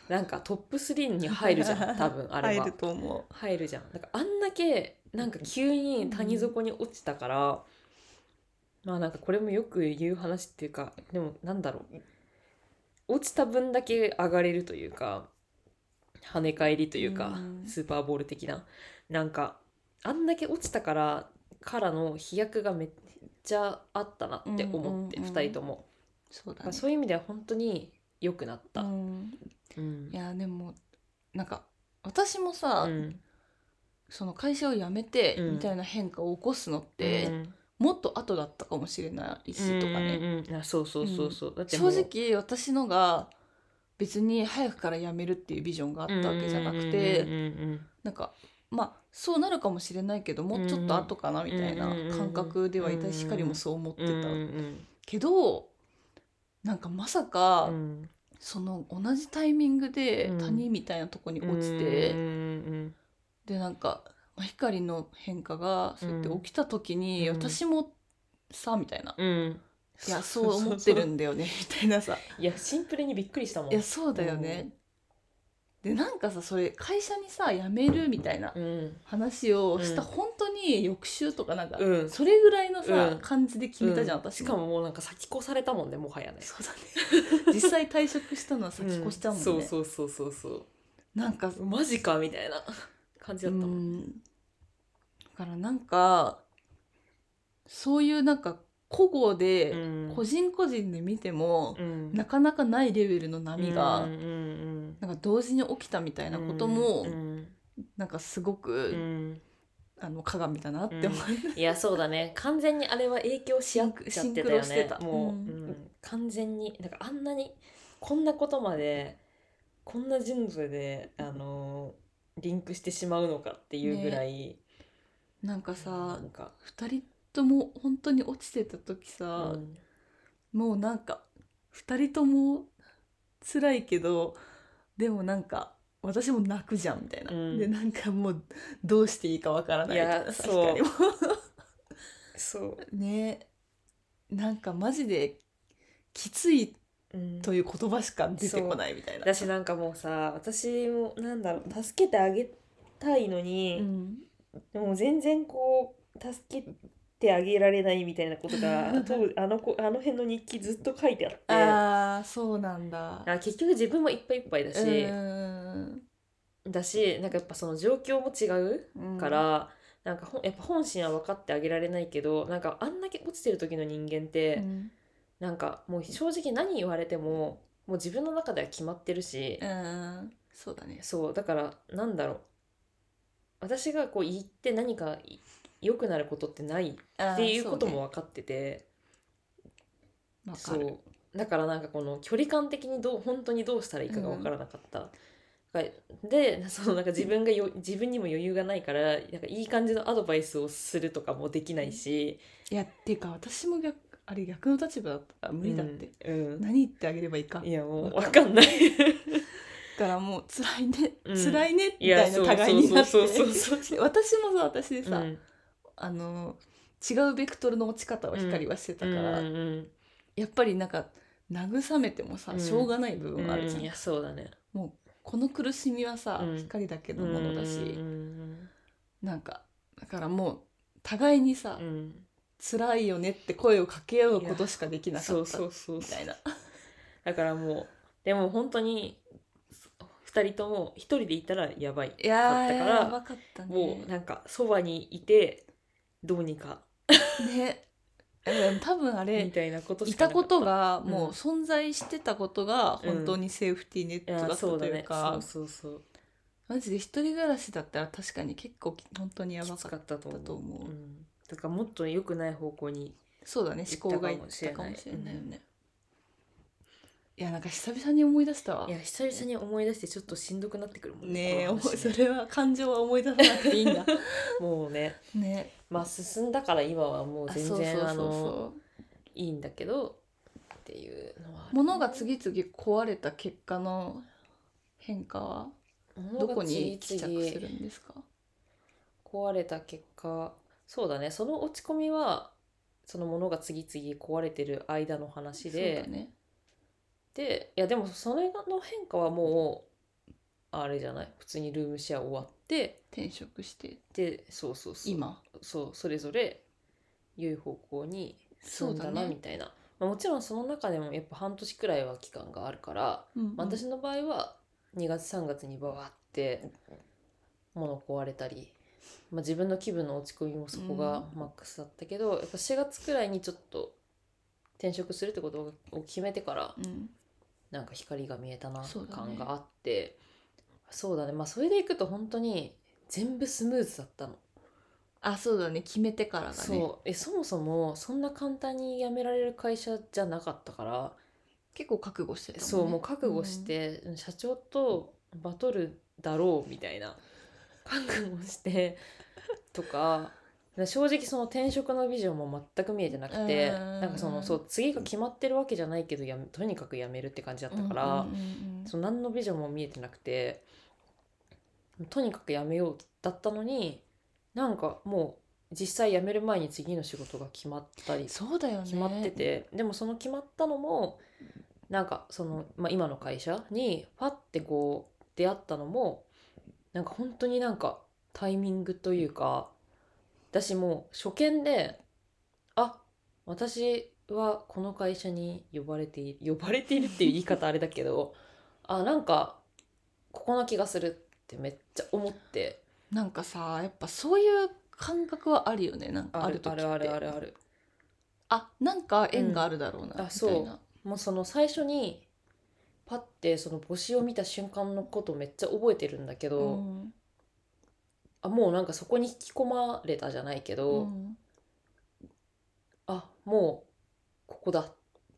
[SPEAKER 2] なんかトップ3に入るじゃん 多分あれは。
[SPEAKER 1] 入ると思う。
[SPEAKER 2] 入るじゃん。なんかあんだけなんか急に谷底に落ちたから、まあなんかこれもよく言う話っていうかでもなんだろう落ちた分だけ上がれるというか跳ね返りというか、
[SPEAKER 1] うん。
[SPEAKER 2] スーパーボール的な。なんかあんだけ落ちたからからの飛躍がめっちゃあったなって思って、
[SPEAKER 1] うんうんうん
[SPEAKER 2] 2人とも、
[SPEAKER 1] そうだね。
[SPEAKER 2] そういう意味では本当に良くなった。
[SPEAKER 1] いやでもなんか私もさ、
[SPEAKER 2] うん。
[SPEAKER 1] その会社を辞めて
[SPEAKER 2] うん。
[SPEAKER 1] みたいな変化を起こすのって、
[SPEAKER 2] うん
[SPEAKER 1] もっと後だったかもしれないしとかね、
[SPEAKER 2] うんうんうそうそうそうそう、だっても
[SPEAKER 1] 正
[SPEAKER 2] う
[SPEAKER 1] 直私のが別に早くから辞めるっていうビジョンがあったわけじゃなくて、なんかまあそうなるかもしれないけどもうちょっと後かなみたいな感覚ではいたし光もそう思ってたけどなんかまさか
[SPEAKER 2] うん。
[SPEAKER 1] その同じタイミングで
[SPEAKER 2] うん。
[SPEAKER 1] 谷みたいなとこに
[SPEAKER 2] うん
[SPEAKER 1] 落ちてでなんかまあ光の変化がそうやって起きた時に
[SPEAKER 2] うん。
[SPEAKER 1] 私もさみたいな。
[SPEAKER 2] うん。うん
[SPEAKER 1] いやそう。思ってるんだよね みたいなさ。
[SPEAKER 2] いやシンプルにびっくりしたもん。
[SPEAKER 1] いやそうだよね。でなんかさそれ会社にさ辞めるみたいな
[SPEAKER 2] うん。
[SPEAKER 1] 話をした、
[SPEAKER 2] うん。
[SPEAKER 1] 本当に翌週とかなんか、
[SPEAKER 2] うん。
[SPEAKER 1] それぐらいのさ、
[SPEAKER 2] うん。
[SPEAKER 1] 感じで決めたじゃん私
[SPEAKER 2] しかももうなんか先越されたもんねもはやね。
[SPEAKER 1] そうだね。実際退職したのは先越したもんね、
[SPEAKER 2] そうそうそうそうそう。
[SPEAKER 1] なんか
[SPEAKER 2] マジかみたいな感じだった。もん、
[SPEAKER 1] うん。だからなんかそういうなんか個々で、
[SPEAKER 2] うん。
[SPEAKER 1] 個人個人で見ても、
[SPEAKER 2] うん。
[SPEAKER 1] なかなかないレベルの波が、なんか同時に起きたみたいなことも、
[SPEAKER 2] うん
[SPEAKER 1] なんかすごく、
[SPEAKER 2] うん。
[SPEAKER 1] あの鏡だなって思う、
[SPEAKER 2] いやそうだね。完全にあれは影響し合っちゃってたよ
[SPEAKER 1] シンクロして
[SPEAKER 2] ね
[SPEAKER 1] た。
[SPEAKER 2] もう、完全になんかあんなにこんなことまでこんな人数であのーリンクしてしまうのかっていうぐらい、
[SPEAKER 1] なんかさ
[SPEAKER 2] なんか、
[SPEAKER 1] 2人とも本当に落ちてた時さ、
[SPEAKER 2] うん。
[SPEAKER 1] もうなんか2人とも辛いけどでもなんか私も泣くじゃんみたいな、
[SPEAKER 2] うん。
[SPEAKER 1] でなんかもうどうしていいかわからない。
[SPEAKER 2] いやそう。そう、
[SPEAKER 1] ね。なんかマジできつい
[SPEAKER 2] うん
[SPEAKER 1] という言葉しか出てこないみたいな。
[SPEAKER 2] だしなんかもうさ私もなんだろう助けてあげたいのに、
[SPEAKER 1] うん。
[SPEAKER 2] でも全然こう助けてあげられないみたいなことが あの子あの辺の日記ずっと書いてあって。
[SPEAKER 1] ああそうなんだ。
[SPEAKER 2] あ結局自分もいっぱいいっぱいだし、
[SPEAKER 1] うん
[SPEAKER 2] だしなんかやっぱその状況も違う
[SPEAKER 1] うん。
[SPEAKER 2] から、なんかほんやっぱ本心は分かってあげられないけどなんかあんだけ落ちてる時の人間って、
[SPEAKER 1] うん
[SPEAKER 2] なんかもう正直何言われてももう自分の中では決まってるし、
[SPEAKER 1] うんそうだね。
[SPEAKER 2] そうだからなんだろう私がこう言って何かい良くなることってないっていうことも分かってて
[SPEAKER 1] わかる。
[SPEAKER 2] そうだからなんかこの距離感的にどう本当にどうしたらいいかが分からなかった。がでそのなんか自分がよ自分にも余裕がないからなんかいい感じのアドバイスをするとかもできないし
[SPEAKER 1] いやっていうか私も逆あれ逆の立場だった。ら無理だって、
[SPEAKER 2] うん、うん
[SPEAKER 1] 何言ってあげればいいか。
[SPEAKER 2] いやもう
[SPEAKER 1] わ
[SPEAKER 2] 分かんない。
[SPEAKER 1] だからもう辛いね、
[SPEAKER 2] うん。
[SPEAKER 1] 辛いねみたいな互いになって。
[SPEAKER 2] そうそうそうそう
[SPEAKER 1] で私もさ私でさ、
[SPEAKER 2] うん。
[SPEAKER 1] あの違うベクトルの落ち方を光はしてたから、
[SPEAKER 2] うんうん
[SPEAKER 1] やっぱりなんか慰めてもさ、
[SPEAKER 2] うん。
[SPEAKER 1] しょうがない部
[SPEAKER 2] うん
[SPEAKER 1] 分あるじゃん、
[SPEAKER 2] いやそうだね。
[SPEAKER 1] もうこの苦しみはさ、
[SPEAKER 2] うん。
[SPEAKER 1] 光だけのものだし、
[SPEAKER 2] うん
[SPEAKER 1] なんかだからもう互いにさ、
[SPEAKER 2] うんうん
[SPEAKER 1] 辛いよねって声をかけ合うことしかできなかったみたいな。
[SPEAKER 2] だからもうでも本当に2人とも1人でいたらやばい。
[SPEAKER 1] いやー
[SPEAKER 2] だったから
[SPEAKER 1] やばかったね。
[SPEAKER 2] もうなんかそばにいてどうにか。
[SPEAKER 1] ね。多分あ
[SPEAKER 2] み
[SPEAKER 1] れ
[SPEAKER 2] たいなこと
[SPEAKER 1] い
[SPEAKER 2] た。
[SPEAKER 1] たことが
[SPEAKER 2] うん
[SPEAKER 1] もう存在してたことが
[SPEAKER 2] うん
[SPEAKER 1] 本当にセーフティーネッ
[SPEAKER 2] い
[SPEAKER 1] トだった
[SPEAKER 2] やそうだ
[SPEAKER 1] というか、
[SPEAKER 2] ね。そうそうそう。
[SPEAKER 1] マジで一人暮らしだったら確かに結構本当にやばかっ
[SPEAKER 2] たと思う
[SPEAKER 1] だ
[SPEAKER 2] からもっと良くない方向に
[SPEAKER 1] そうだね思考がいったかもしれないよね、いやなんか久々に思い出したわ。
[SPEAKER 2] いや久々に思い出してちょっとしんどくなってくるもん
[SPEAKER 1] ねえそれは感情は思い出さなくていいんだ。
[SPEAKER 2] もうね。
[SPEAKER 1] ね。
[SPEAKER 2] まあ進んだから今はもう
[SPEAKER 1] あ
[SPEAKER 2] 全然あのいいんだけどっていうのはある
[SPEAKER 1] 物が次々壊れた結果の変化はどこに帰着するんですか？
[SPEAKER 2] 壊れた結果そうだね。その落ち込みはそのものが次々壊れてる間の話で。
[SPEAKER 1] だね。
[SPEAKER 2] でいやでもそれの変化はもうあれじゃない？普通にルームシェア終わって。
[SPEAKER 1] 転職して。
[SPEAKER 2] でそうそうそう。
[SPEAKER 1] 今？
[SPEAKER 2] そうそれぞれ良い方向に進んだ
[SPEAKER 1] そうだね。
[SPEAKER 2] なみたいな、まあ、もちろんその中でもやっぱ半年くらいは期間があるから、
[SPEAKER 1] うんうん。
[SPEAKER 2] まあ私の場合は2月3月にバーって物壊れたり、まあ、自分の気分の落ち込みもそこが
[SPEAKER 1] うん。
[SPEAKER 2] マックスだったけど、やっぱ4月くらいにちょっと転職するってことを決めてから
[SPEAKER 1] うん。
[SPEAKER 2] なんか光が見えたな感があってそうだね。まあそれでいくと本当に全部スムーズだったの。
[SPEAKER 1] あそうだね。決めてからがね。
[SPEAKER 2] そう。えそもそもそんな簡単に辞められる会社じゃなかったから、
[SPEAKER 1] 結構覚悟してたもんね。
[SPEAKER 2] そうもう覚悟して、社長とバトルだろうみたいな 覚悟してとか正直その転職のビジョンも全く見えてなくて
[SPEAKER 1] うん
[SPEAKER 2] なんかそのそう次が決まってるわけじゃないけどやめとにかく辞めるって感じだったから、その何のビジョンも見えてなくてとにかく辞めようだったのになんかもう実際辞める前に次の仕事が決まったり
[SPEAKER 1] そうだよね。
[SPEAKER 2] 決まってて、でもその決まったのもなんかその、まあ、今の会社にパッてこう出会ったのもなんか本当になんかタイミングというか私もう初見であ私はこの会社に呼ばれている呼ばれているっていう言い方あれだけど あなんかここな気がするってめっちゃ思って。
[SPEAKER 1] なんかさやっぱそういう感覚はあるよねなんかある時って。
[SPEAKER 2] あるあるあるある。
[SPEAKER 1] あなんか縁があるだろうな、
[SPEAKER 2] うん。
[SPEAKER 1] みたいな。
[SPEAKER 2] あそう。もうその最初にパッてその募集を見た瞬間のことめっちゃ覚えてるんだけど、
[SPEAKER 1] うん。
[SPEAKER 2] あもうなんかそこに引き込まれたじゃないけど、
[SPEAKER 1] うん。
[SPEAKER 2] あもうここだっ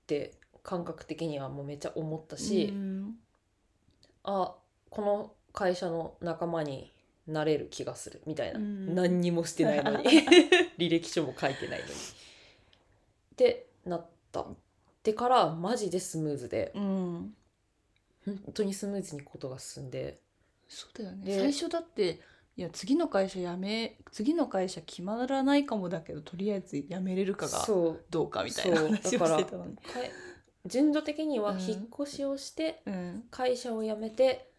[SPEAKER 2] て感覚的にはもうめっちゃ思ったし、
[SPEAKER 1] うん。
[SPEAKER 2] あこの会社の仲間になれる気がするみたいな、
[SPEAKER 1] うん。
[SPEAKER 2] 何にもしてないのに。履歴書も書いてないのに。ってなった。ってからマジでスムーズで。
[SPEAKER 1] うん
[SPEAKER 2] 本当にスムーズにことが進んで。
[SPEAKER 1] そうだよね。
[SPEAKER 2] で
[SPEAKER 1] 最初だっていや次の会社辞め次の会社決まらないかもだけどとりあえず辞めれるかがどうかみたいな話をしてたのに。
[SPEAKER 2] 順序的には
[SPEAKER 1] うん。
[SPEAKER 2] 引っ越しをして、
[SPEAKER 1] うん。
[SPEAKER 2] 会社を辞めて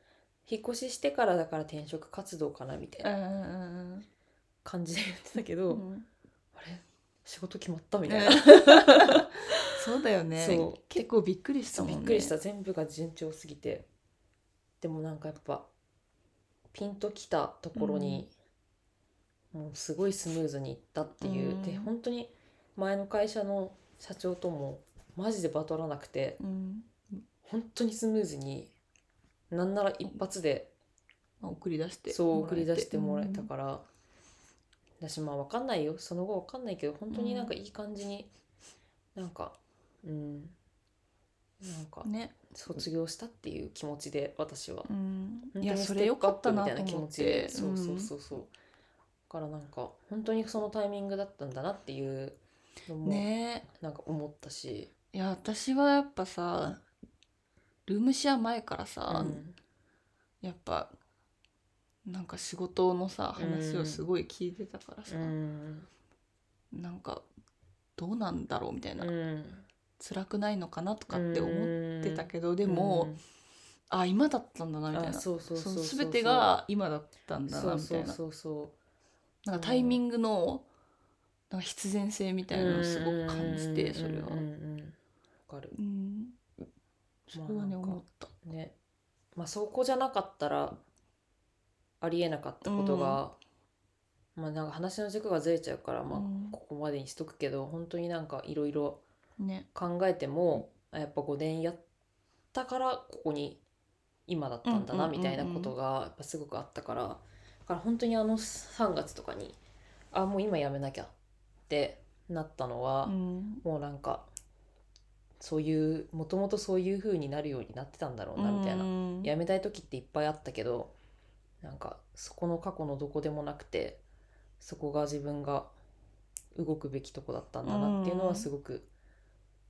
[SPEAKER 2] 引っ越ししてからだから転職活動かなみたい
[SPEAKER 1] うん
[SPEAKER 2] な
[SPEAKER 1] うん。
[SPEAKER 2] 感じで言ってたけど、
[SPEAKER 1] うん
[SPEAKER 2] 仕事決まったみ
[SPEAKER 1] うん
[SPEAKER 2] たいな、
[SPEAKER 1] そうだよね。
[SPEAKER 2] そう。
[SPEAKER 1] 結構びっくりしたもんね。
[SPEAKER 2] びっくりした。全部が順調すぎて。でもなんかやっぱピンときたところに、もうすごいスムーズにいったっていう、
[SPEAKER 1] うん。
[SPEAKER 2] で本当に前の会社の社長ともマジでバトらなくて
[SPEAKER 1] うん。
[SPEAKER 2] 本当にスムーズになんなら一発で
[SPEAKER 1] まあ送り出して
[SPEAKER 2] そう送り出してもらえた
[SPEAKER 1] ら
[SPEAKER 2] から、私まあ分かんないよ。その後分かんないけど本当になんかいい感じに、なんかうん。なんか
[SPEAKER 1] ね。
[SPEAKER 2] 卒業したっていう気持ちで私は、
[SPEAKER 1] うん。いやそれよかったな
[SPEAKER 2] みたいな気持ちで。
[SPEAKER 1] て
[SPEAKER 2] そうそうそうそう、だからなんか本当にそのタイミングだったんだなっていうの
[SPEAKER 1] うん
[SPEAKER 2] も
[SPEAKER 1] ね。
[SPEAKER 2] なんか思ったし、
[SPEAKER 1] いや私はやっぱさルームシェア前から
[SPEAKER 2] う
[SPEAKER 1] さ、
[SPEAKER 2] ん。
[SPEAKER 1] やっぱなんか仕事のさ
[SPEAKER 2] うん。
[SPEAKER 1] 話をすごい聞いてたからさ、
[SPEAKER 2] うん。
[SPEAKER 1] なんかどうなんだろうみたいな、
[SPEAKER 2] うん。
[SPEAKER 1] 辛くないのかなとかって思ってた
[SPEAKER 2] ど
[SPEAKER 1] けど、でも、あ今だったんだなみたいな。
[SPEAKER 2] そうそうそうそう
[SPEAKER 1] その全てが今だったんだなみたいな。
[SPEAKER 2] そうそう
[SPEAKER 1] なんかタイミングのなんか必然性みたいなのをすごく感じて
[SPEAKER 2] うん。
[SPEAKER 1] それは。
[SPEAKER 2] うんうんうんわかる。
[SPEAKER 1] うん。それはね思った。
[SPEAKER 2] ね。まあそこじゃなかったらありえなかったことが、まあなんか話の軸がずれちゃうからまあ
[SPEAKER 1] うん。
[SPEAKER 2] ここまでにしとくけど、本当になんかいろいろ
[SPEAKER 1] ね。
[SPEAKER 2] 考えてもあやっぱ5年やったからここに今だったんだな
[SPEAKER 1] うんうんうんうん。
[SPEAKER 2] みたいなことがやっぱすごくあったからだから本当にあの3月とかにあもう今やめなきゃってなったのは、
[SPEAKER 1] うん。
[SPEAKER 2] もうなんかそういうもともとそういう風になるようになってたんだろうなみたいな、
[SPEAKER 1] うん。
[SPEAKER 2] やめたい時っていっぱいあったけどなんかそこの過去のどこでもなくてそこが自分が動くべきとこだったんだなっていうのはすごく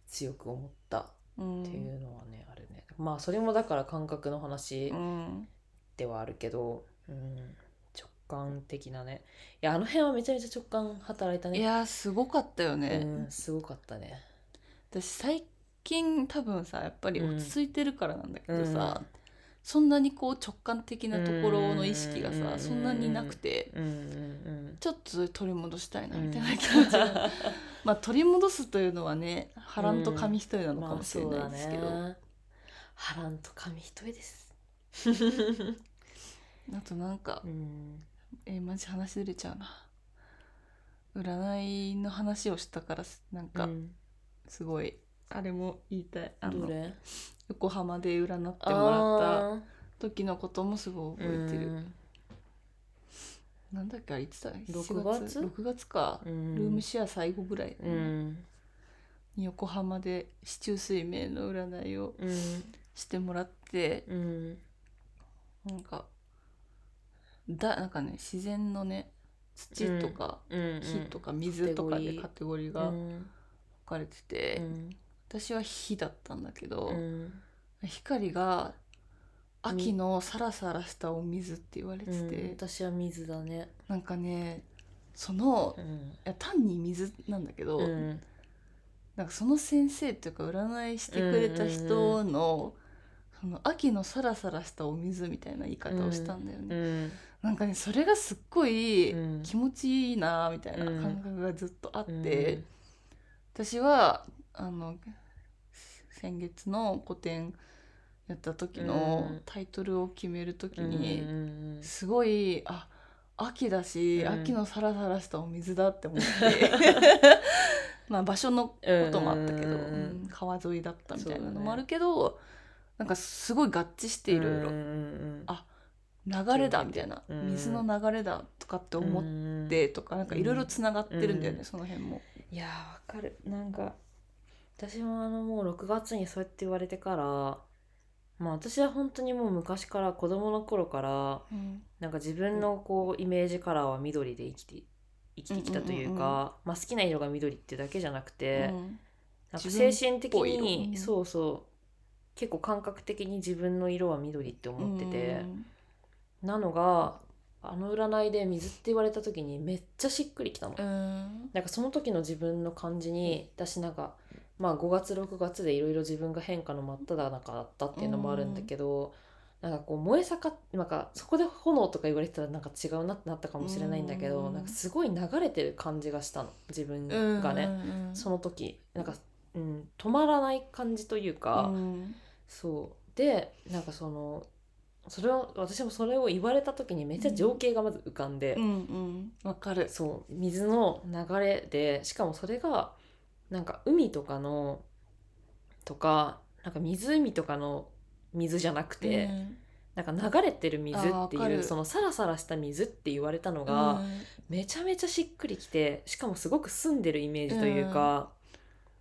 [SPEAKER 2] 強く思った
[SPEAKER 1] うん
[SPEAKER 2] っていうのはね、あるね。まあそれもだから感覚の話
[SPEAKER 1] うん。
[SPEAKER 2] ではあるけど、うん、直感的なね。いやあの辺はめちゃめちゃ直感働いたね。
[SPEAKER 1] いやすごかったよ
[SPEAKER 2] う
[SPEAKER 1] ね、
[SPEAKER 2] ん、すごかったね。
[SPEAKER 1] 私最近多分さやっぱり落ち着いてるからなんだけどさ、
[SPEAKER 2] うん
[SPEAKER 1] そんなにこう直感的なところの意識が
[SPEAKER 2] うん
[SPEAKER 1] さそんなになくてちょっと取り戻したいなみたいな気持ちが、まあ取り戻すというのはね波乱と紙一重な
[SPEAKER 2] うん
[SPEAKER 1] のかもしれないですけど、
[SPEAKER 2] まあね。波乱と紙一重です。
[SPEAKER 1] あとなんか
[SPEAKER 2] うん。
[SPEAKER 1] えーマジ話ずれちゃうな。占いの話をしたからなんか
[SPEAKER 2] うん。
[SPEAKER 1] すごいあれも言いたい。あの横浜で占ってもらった時のこともすごい覚えてる、なんだっけあれいつだ
[SPEAKER 2] 6
[SPEAKER 1] 7
[SPEAKER 2] 月
[SPEAKER 1] ？6月？か、
[SPEAKER 2] うん。
[SPEAKER 1] ルームシェア最後ぐらい、横浜で市中水明の占いを
[SPEAKER 2] うん。
[SPEAKER 1] してもらって
[SPEAKER 2] うん。
[SPEAKER 1] なんかだなんかね自然のね土とか
[SPEAKER 2] うん。
[SPEAKER 1] 火とか水とかでカテゴリー。が分
[SPEAKER 2] うん。
[SPEAKER 1] かれてて、
[SPEAKER 2] うん
[SPEAKER 1] 私は火だったんだけど、
[SPEAKER 2] うん。
[SPEAKER 1] 光が秋のサラサラしたお水って言われてて、
[SPEAKER 2] うん。私は水だね。
[SPEAKER 1] なんかねその
[SPEAKER 2] うん。
[SPEAKER 1] いや単に水なんだけど、
[SPEAKER 2] うん。
[SPEAKER 1] なんかその先生っていうか占いしてくれた人の、その秋のサラサラしたお水みたいな言い方をしたんだよね、
[SPEAKER 2] うん。
[SPEAKER 1] なんかねそれがすっごい
[SPEAKER 2] うん。
[SPEAKER 1] 気持ちいいなみたいな
[SPEAKER 2] うん
[SPEAKER 1] 感覚がずっとあって、私はあの先月の個展やった時の
[SPEAKER 2] うん。
[SPEAKER 1] タイトルを決める時
[SPEAKER 2] うん
[SPEAKER 1] に、
[SPEAKER 2] うん
[SPEAKER 1] すごいあ秋だし、
[SPEAKER 2] うん。
[SPEAKER 1] 秋のサラサラしたお水だって思って。まあ場所のこともあったけど、
[SPEAKER 2] うん
[SPEAKER 1] うん川沿いだったみたいなのもあるけど、なんかすごい合致していろいろあ流れだみたいな、
[SPEAKER 2] うん。
[SPEAKER 1] 水の流れだとかって思っ
[SPEAKER 2] うん
[SPEAKER 1] てとかなんかいろいろつながってるんだよね、
[SPEAKER 2] うん。
[SPEAKER 1] その辺も。
[SPEAKER 2] いやーわかる。なんか私もあのもう6月にそうやって言われてからまあ私は本当にもう昔から子供の頃から
[SPEAKER 1] うん
[SPEAKER 2] なんか自分のこうイメージカラーは緑で生きて生きてきたというか、
[SPEAKER 1] うんうんうん
[SPEAKER 2] まあ、好きな色が緑ってだけじゃなくて、
[SPEAKER 1] うん
[SPEAKER 2] なんか精神的に、
[SPEAKER 1] 色。うん。
[SPEAKER 2] そうそう。結構感覚的に自分の色は緑って思ってて、なのがあの占いで水って言われた時にめっちゃしっくりきたの。
[SPEAKER 1] うん。
[SPEAKER 2] なんかその時の自分の感じに私なんかまあ5月6月でいろいろ自分が変化の真っ只中だったっていうのもあるんだけど、なんかこう燃え盛っなんかそこで炎とか言われてたらなんか違うなってなったかもしれないんだけど、
[SPEAKER 1] うん
[SPEAKER 2] なんかすごい流れてる感じがしたの自分がね、
[SPEAKER 1] うん
[SPEAKER 2] その時なんか、うん、止まらない感じというか、
[SPEAKER 1] うん。
[SPEAKER 2] そう。でなんかそのそれを私もそれを言われた時にめっちゃ情景がまず浮かんで。
[SPEAKER 1] うんうん。わかる。
[SPEAKER 2] そう水の流れでしかもそれがなんか海とかのとかなんか湖とかの水じゃなくて、
[SPEAKER 1] うん。
[SPEAKER 2] なんか流れてる水っていうそのサラサラした水って言われたのが、めちゃめちゃしっくりきてしかもすごく澄んでるイメージというか、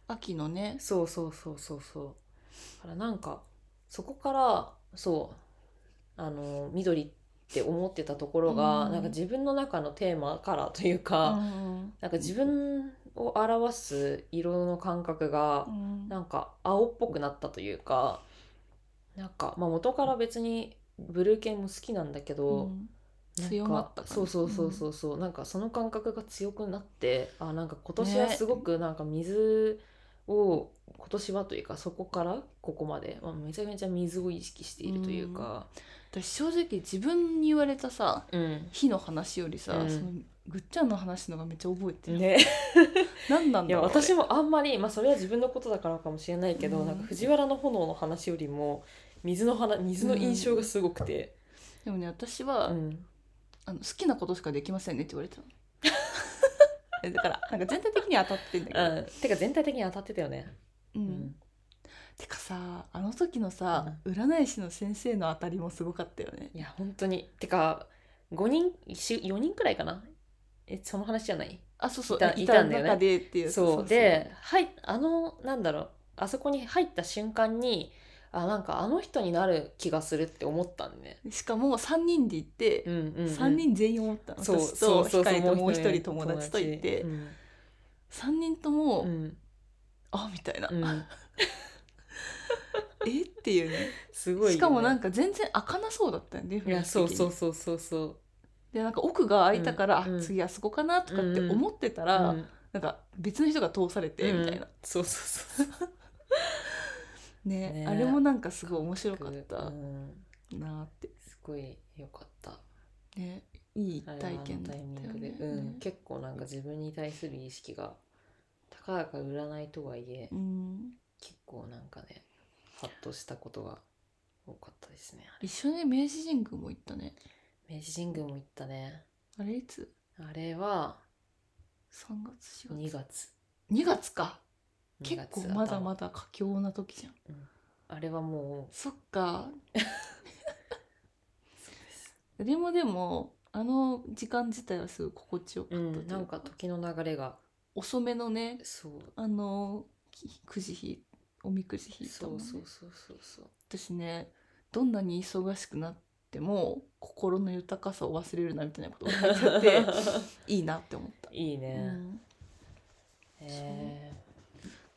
[SPEAKER 1] 秋のね。
[SPEAKER 2] そうそうそうそうそう。だからなんかそこからそうあの緑って思ってたところが、
[SPEAKER 1] うん。
[SPEAKER 2] なんか自分の中のテーマカラーというか、
[SPEAKER 1] うん。
[SPEAKER 2] なんか自分を表す色の感覚が
[SPEAKER 1] うん。
[SPEAKER 2] なんか青っぽくなったというかなんか、まあ、元から別にブルー系も好きなんだけど、
[SPEAKER 1] うん。強まった
[SPEAKER 2] そうそうそうそうそう、なんかその感覚が強くなってあなんか今年はすごくなんか水を、今年はというかそこからここまで、まあ、めちゃめちゃ水を意識しているというか、
[SPEAKER 1] 私正直自分に言われたさ
[SPEAKER 2] うん。
[SPEAKER 1] 火の話よりさ、
[SPEAKER 2] うん。
[SPEAKER 1] そのぐっちゃんの話のがめっちゃ覚えてる、
[SPEAKER 2] ね。
[SPEAKER 1] 何なん
[SPEAKER 2] いや
[SPEAKER 1] だろう
[SPEAKER 2] 私もあんまり、まあ、それは自分のことだからかもしれないけど、
[SPEAKER 1] うん。
[SPEAKER 2] なんか藤原の炎の話よりも水の話水の印象がすごくて、
[SPEAKER 1] でもね私は、
[SPEAKER 2] うん。
[SPEAKER 1] あの好きなことしかできませんねって言われてたの。えだからなんか全体的には当たってんだけど、
[SPEAKER 2] うん。てか全体的に当たってたよね。
[SPEAKER 1] うん。
[SPEAKER 2] うん。
[SPEAKER 1] てかさあの時のさ、占い師の先生の当たりもすごかったよね。
[SPEAKER 2] いや本当に。てか5人4人くらいかなえその話じゃない？
[SPEAKER 1] あそうそう。
[SPEAKER 2] いた
[SPEAKER 1] い
[SPEAKER 2] いたんだよね。
[SPEAKER 1] 中でっていう
[SPEAKER 2] そう。ではいあのなんだろう。あそこに入った瞬間にあなんかあの人になる気がするって思ったんね。
[SPEAKER 1] しかも3人で行って、
[SPEAKER 2] うんうん、うん、
[SPEAKER 1] 3人全員思ったの。
[SPEAKER 2] そう
[SPEAKER 1] 私と
[SPEAKER 2] そうそう
[SPEAKER 1] 光ともう一
[SPEAKER 2] ね
[SPEAKER 1] 人友達と行って、
[SPEAKER 2] うん。
[SPEAKER 1] 3人とも、
[SPEAKER 2] うん。
[SPEAKER 1] あみたいな、
[SPEAKER 2] うん、
[SPEAKER 1] え？っていうね。
[SPEAKER 2] すごいよね、
[SPEAKER 1] しかもなんか全然開かなそうだったよね
[SPEAKER 2] いやそうそう
[SPEAKER 1] う
[SPEAKER 2] そうそうそう
[SPEAKER 1] でなんか奥が開いたから、
[SPEAKER 2] うん
[SPEAKER 1] あ次あそこかなとかって思ってたら、
[SPEAKER 2] うん。
[SPEAKER 1] なんか別の人が通されてみたいな、
[SPEAKER 2] うんそうそうそう。
[SPEAKER 1] ね
[SPEAKER 2] ね。
[SPEAKER 1] あれもなんかすごい面白かっ
[SPEAKER 2] う
[SPEAKER 1] た
[SPEAKER 2] ん。
[SPEAKER 1] なって、
[SPEAKER 2] すごい良かった。
[SPEAKER 1] ねいい体験だったよね。
[SPEAKER 2] うん、結構なんか自分に対する意識がたかだか占いとはいえ、
[SPEAKER 1] うん。
[SPEAKER 2] 結構なんかねハッとしたことが多かったですね。
[SPEAKER 1] 一緒に明治神宮も行ったね
[SPEAKER 2] 明治神宮も行ったね。
[SPEAKER 1] あれいつ？
[SPEAKER 2] あれは
[SPEAKER 1] 3月4
[SPEAKER 2] 2
[SPEAKER 1] 月
[SPEAKER 2] 月。
[SPEAKER 1] 2月か。
[SPEAKER 2] 2
[SPEAKER 1] 結
[SPEAKER 2] 月
[SPEAKER 1] 構まだ
[SPEAKER 2] 頭
[SPEAKER 1] まだ佳境な時じゃん。
[SPEAKER 2] あれはも
[SPEAKER 1] そっか。
[SPEAKER 2] で
[SPEAKER 1] もでもあの時間自体はすごい心地よかった
[SPEAKER 2] うん
[SPEAKER 1] という
[SPEAKER 2] なんか時の流れが。
[SPEAKER 1] 遅めのね
[SPEAKER 2] そう。
[SPEAKER 1] あのきくじ引おみくじ引いた
[SPEAKER 2] そ
[SPEAKER 1] もんね
[SPEAKER 2] うそうそうそうそう。
[SPEAKER 1] 私ねどんなに忙しくなっても心の豊かさを忘れるなみたいなことが書いてあって いいなって思った、
[SPEAKER 2] いいうね、
[SPEAKER 1] ん。
[SPEAKER 2] へ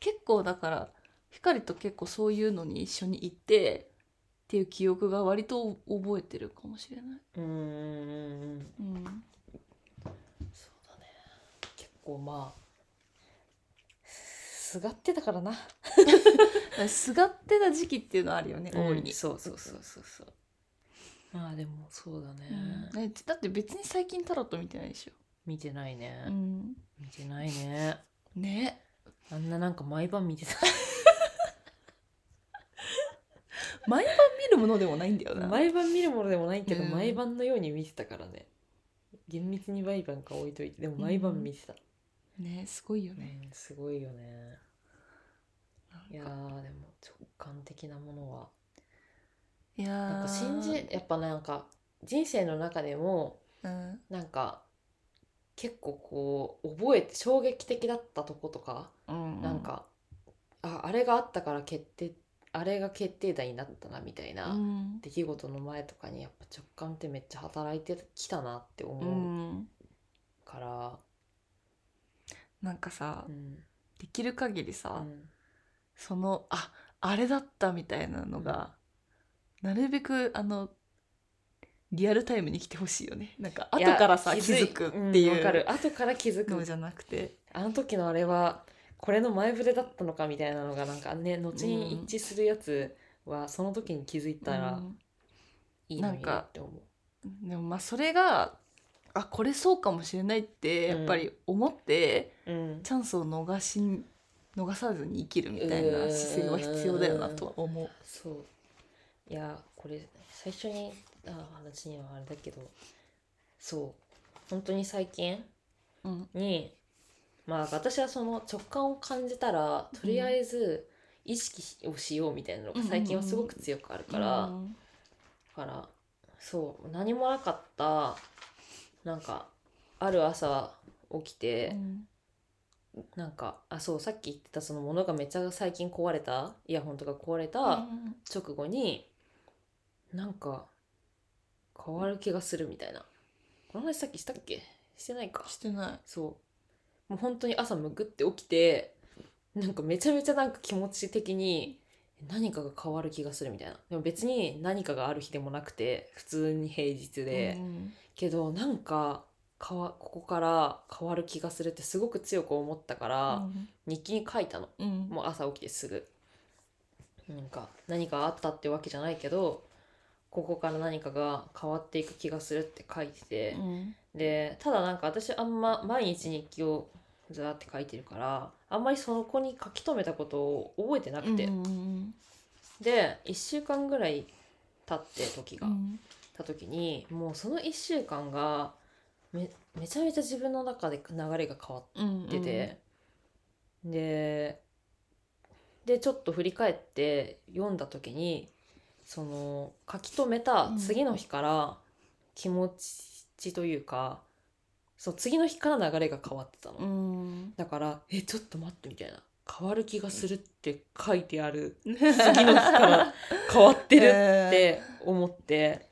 [SPEAKER 1] 結構だから光と結構そういうのに一緒に行ってっていう記憶が割と覚えてるかもしれない、
[SPEAKER 2] そうだね。結構まあすがってたからな。
[SPEAKER 1] すがってた時期っていうのはあるよね大いに、
[SPEAKER 2] そうそうそうそうそうまあでもそうだね、
[SPEAKER 1] うん。えだって別に最近タロット見てないでしょ、
[SPEAKER 2] 見てないね、
[SPEAKER 1] ん、
[SPEAKER 2] 見てないね。
[SPEAKER 1] ね。
[SPEAKER 2] あんななんか毎晩見てた。
[SPEAKER 1] 毎晩見るものでもないんだよな。
[SPEAKER 2] 毎晩見るものでもないけど、
[SPEAKER 1] うん。
[SPEAKER 2] 毎晩のように見てたからね。厳密に毎晩か置いといて。でも毎晩見てた、
[SPEAKER 1] ねすごいよね。
[SPEAKER 2] うんすごいよね。いやーでも直感的なものはい
[SPEAKER 1] やー。
[SPEAKER 2] なんか信じやっぱなんか人生の中でも
[SPEAKER 1] うん。
[SPEAKER 2] なんか結構こう覚えて衝撃的だったとことか、
[SPEAKER 1] うん
[SPEAKER 2] なんかああれがあったから決定あれが決定打になったなみたいな、
[SPEAKER 1] うん。
[SPEAKER 2] 出来事の前とかにやっぱ直感ってめっちゃ働いてきたなって
[SPEAKER 1] う
[SPEAKER 2] 思うん。から、
[SPEAKER 1] なんかさ
[SPEAKER 2] うん。
[SPEAKER 1] できる限り
[SPEAKER 2] う
[SPEAKER 1] さ、
[SPEAKER 2] ん。
[SPEAKER 1] そのああれだったみたいなのが、なるべくあのリアルタイムに来てほしいよね。なんか後からさ気
[SPEAKER 2] づ
[SPEAKER 1] づくってい
[SPEAKER 2] んわかる。
[SPEAKER 1] う
[SPEAKER 2] 後から気づく。
[SPEAKER 1] のじゃなくて、
[SPEAKER 2] あの時のあれはこれの前触れだったのかみたいなのがなんかね後に一致するやつはその時に気づいたら
[SPEAKER 1] うん。
[SPEAKER 2] いいのに
[SPEAKER 1] なんか
[SPEAKER 2] なって思う。
[SPEAKER 1] でもまあそれがあこれそうかもしれないってやっぱり思って、
[SPEAKER 2] うん。
[SPEAKER 1] チャンスを逃し逃さずに生きるみたいな姿勢は必要だよなとは思う。
[SPEAKER 2] そういやこれ最初にあ話にはあれだけどそう。本当に最近
[SPEAKER 1] うん。
[SPEAKER 2] にまあ私はその直感を感じたらとりあえず意識をしようみたいなのが最近はすごく強くあるから、
[SPEAKER 1] うん
[SPEAKER 2] だからそう何もなかったなんかある朝起きて、なんかあそうさっき言ってたそのものがめっちゃ最近壊れたイヤホンとか壊れた直後に、なんか変わる気がするみたいな。この話さっきしたっけ？してないか。
[SPEAKER 1] してない。
[SPEAKER 2] そう。もう本当に朝むくって起きてなんかめちゃめちゃなんか気持ち的に何かが変わる気がするみたいな。でも別に何かがある日でもなくて普通に平日で、
[SPEAKER 1] うん。
[SPEAKER 2] けどなんか変わここから変わる気がするってすごく強く思ったから、日記に書いたの。
[SPEAKER 1] うん。
[SPEAKER 2] もう朝起きてすぐ。なんか何かあったってわけじゃないけどここから何かが変わっていく気がするって書いてて、
[SPEAKER 1] うん。
[SPEAKER 2] でただなんか私あんま毎日日記をずーって書いてるからあんまりそこに書き留めたことを覚えてなくて、
[SPEAKER 1] うん
[SPEAKER 2] で1週間ぐらい経って時が、
[SPEAKER 1] うん。
[SPEAKER 2] た時にもうその1週間がめめちゃめちゃ自分の中で流れが変わ
[SPEAKER 1] うん
[SPEAKER 2] ってて、ででちょっと振り返って読んだ時にその書き留めた次の日から気持ちというか、そう次の日から流れが変わってたの、
[SPEAKER 1] うん。
[SPEAKER 2] だから「えちょっと待って」みたいな「変わる気がする」って書いてある 次の日から変わってるって思って。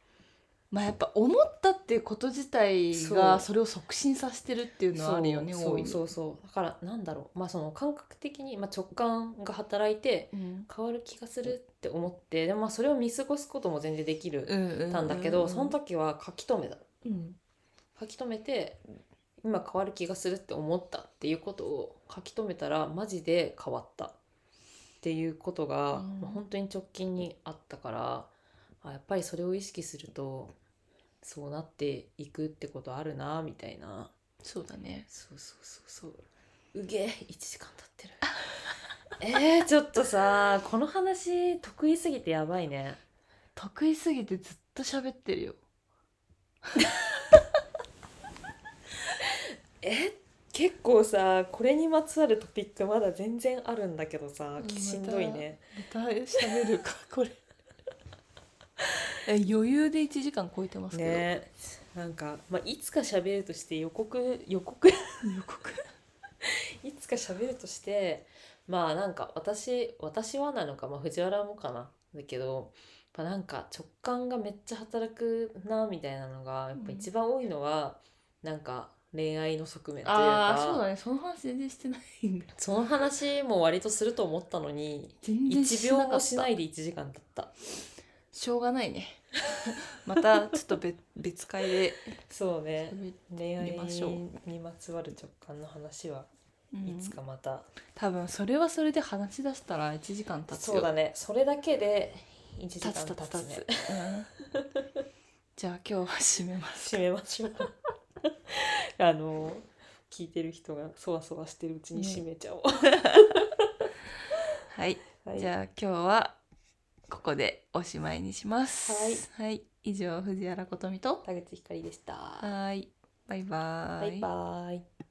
[SPEAKER 1] まあやっぱ思ったっていうこと自体
[SPEAKER 2] そう。
[SPEAKER 1] がそれを促進させてるっていうのはあるよね
[SPEAKER 2] そう。
[SPEAKER 1] 大いに
[SPEAKER 2] そうそうだからなんだろう。まあその感覚的に、まあ、直感が働いて
[SPEAKER 1] うん。
[SPEAKER 2] 変わる気がするって思ってでもまあそれを見過ごすことも全然できる
[SPEAKER 1] うん。
[SPEAKER 2] たんだけど、その時は書き留めた。
[SPEAKER 1] うん。
[SPEAKER 2] 書き留めて今変わる気がするって思ったっていうことを書き留めたらマジで変わったっていうことが、
[SPEAKER 1] うん。
[SPEAKER 2] まあ本当に直近にあったからあやっぱりそれを意識するとそうなっていくってことあるなみたいな。
[SPEAKER 1] そうだね。
[SPEAKER 2] そうそうそうそう。うげえ1時間経ってる。えー、ちょっとさこの話得意すぎてやばいね。
[SPEAKER 1] 得意すぎてずっと喋ってるよ。
[SPEAKER 2] え結構さこれにまつわるトピックまだ全然あるんだけどさ
[SPEAKER 1] うん
[SPEAKER 2] しんどいね。
[SPEAKER 1] また喋るかこれ え余裕で1時間超えてますけど、
[SPEAKER 2] ね。なんか、まあ、いつか喋るとして予告予告？
[SPEAKER 1] 予告？
[SPEAKER 2] いつか喋るとしてまあなんか私私はなのか、まあ、藤原もかな。だけどやっぱなんか直感がめっちゃ働くなみたいなのがやっぱ一番多いのは、なんか恋愛の側面というか。
[SPEAKER 1] ああそうだね。その話全然してないんだ。よ
[SPEAKER 2] その話も割とすると思ったのに
[SPEAKER 1] 全然
[SPEAKER 2] 1秒もしないいで1時間経った。
[SPEAKER 1] しょうがないね またちょっと別別会で
[SPEAKER 2] そうね。
[SPEAKER 1] 喋
[SPEAKER 2] 恋愛
[SPEAKER 1] りましょう
[SPEAKER 2] にまつわる直感の話は
[SPEAKER 1] うん。
[SPEAKER 2] いつかまた、
[SPEAKER 1] 多分それはそれで話し出したら1時間経つよ。
[SPEAKER 2] そうだね。それだけで1時間
[SPEAKER 1] 経つ
[SPEAKER 2] ね。
[SPEAKER 1] うん。じゃあ今日は締めます。
[SPEAKER 2] 締めましょう。あの聞いてる人がそわそわしてるうちに締めちゃおう、
[SPEAKER 1] はい。
[SPEAKER 2] はい。
[SPEAKER 1] じゃあ今日はここでおしまいにします。
[SPEAKER 2] はい、
[SPEAKER 1] はい、以上藤原琴美と
[SPEAKER 2] 田口ひかりでした。
[SPEAKER 1] はい。バイバー
[SPEAKER 2] バイバイ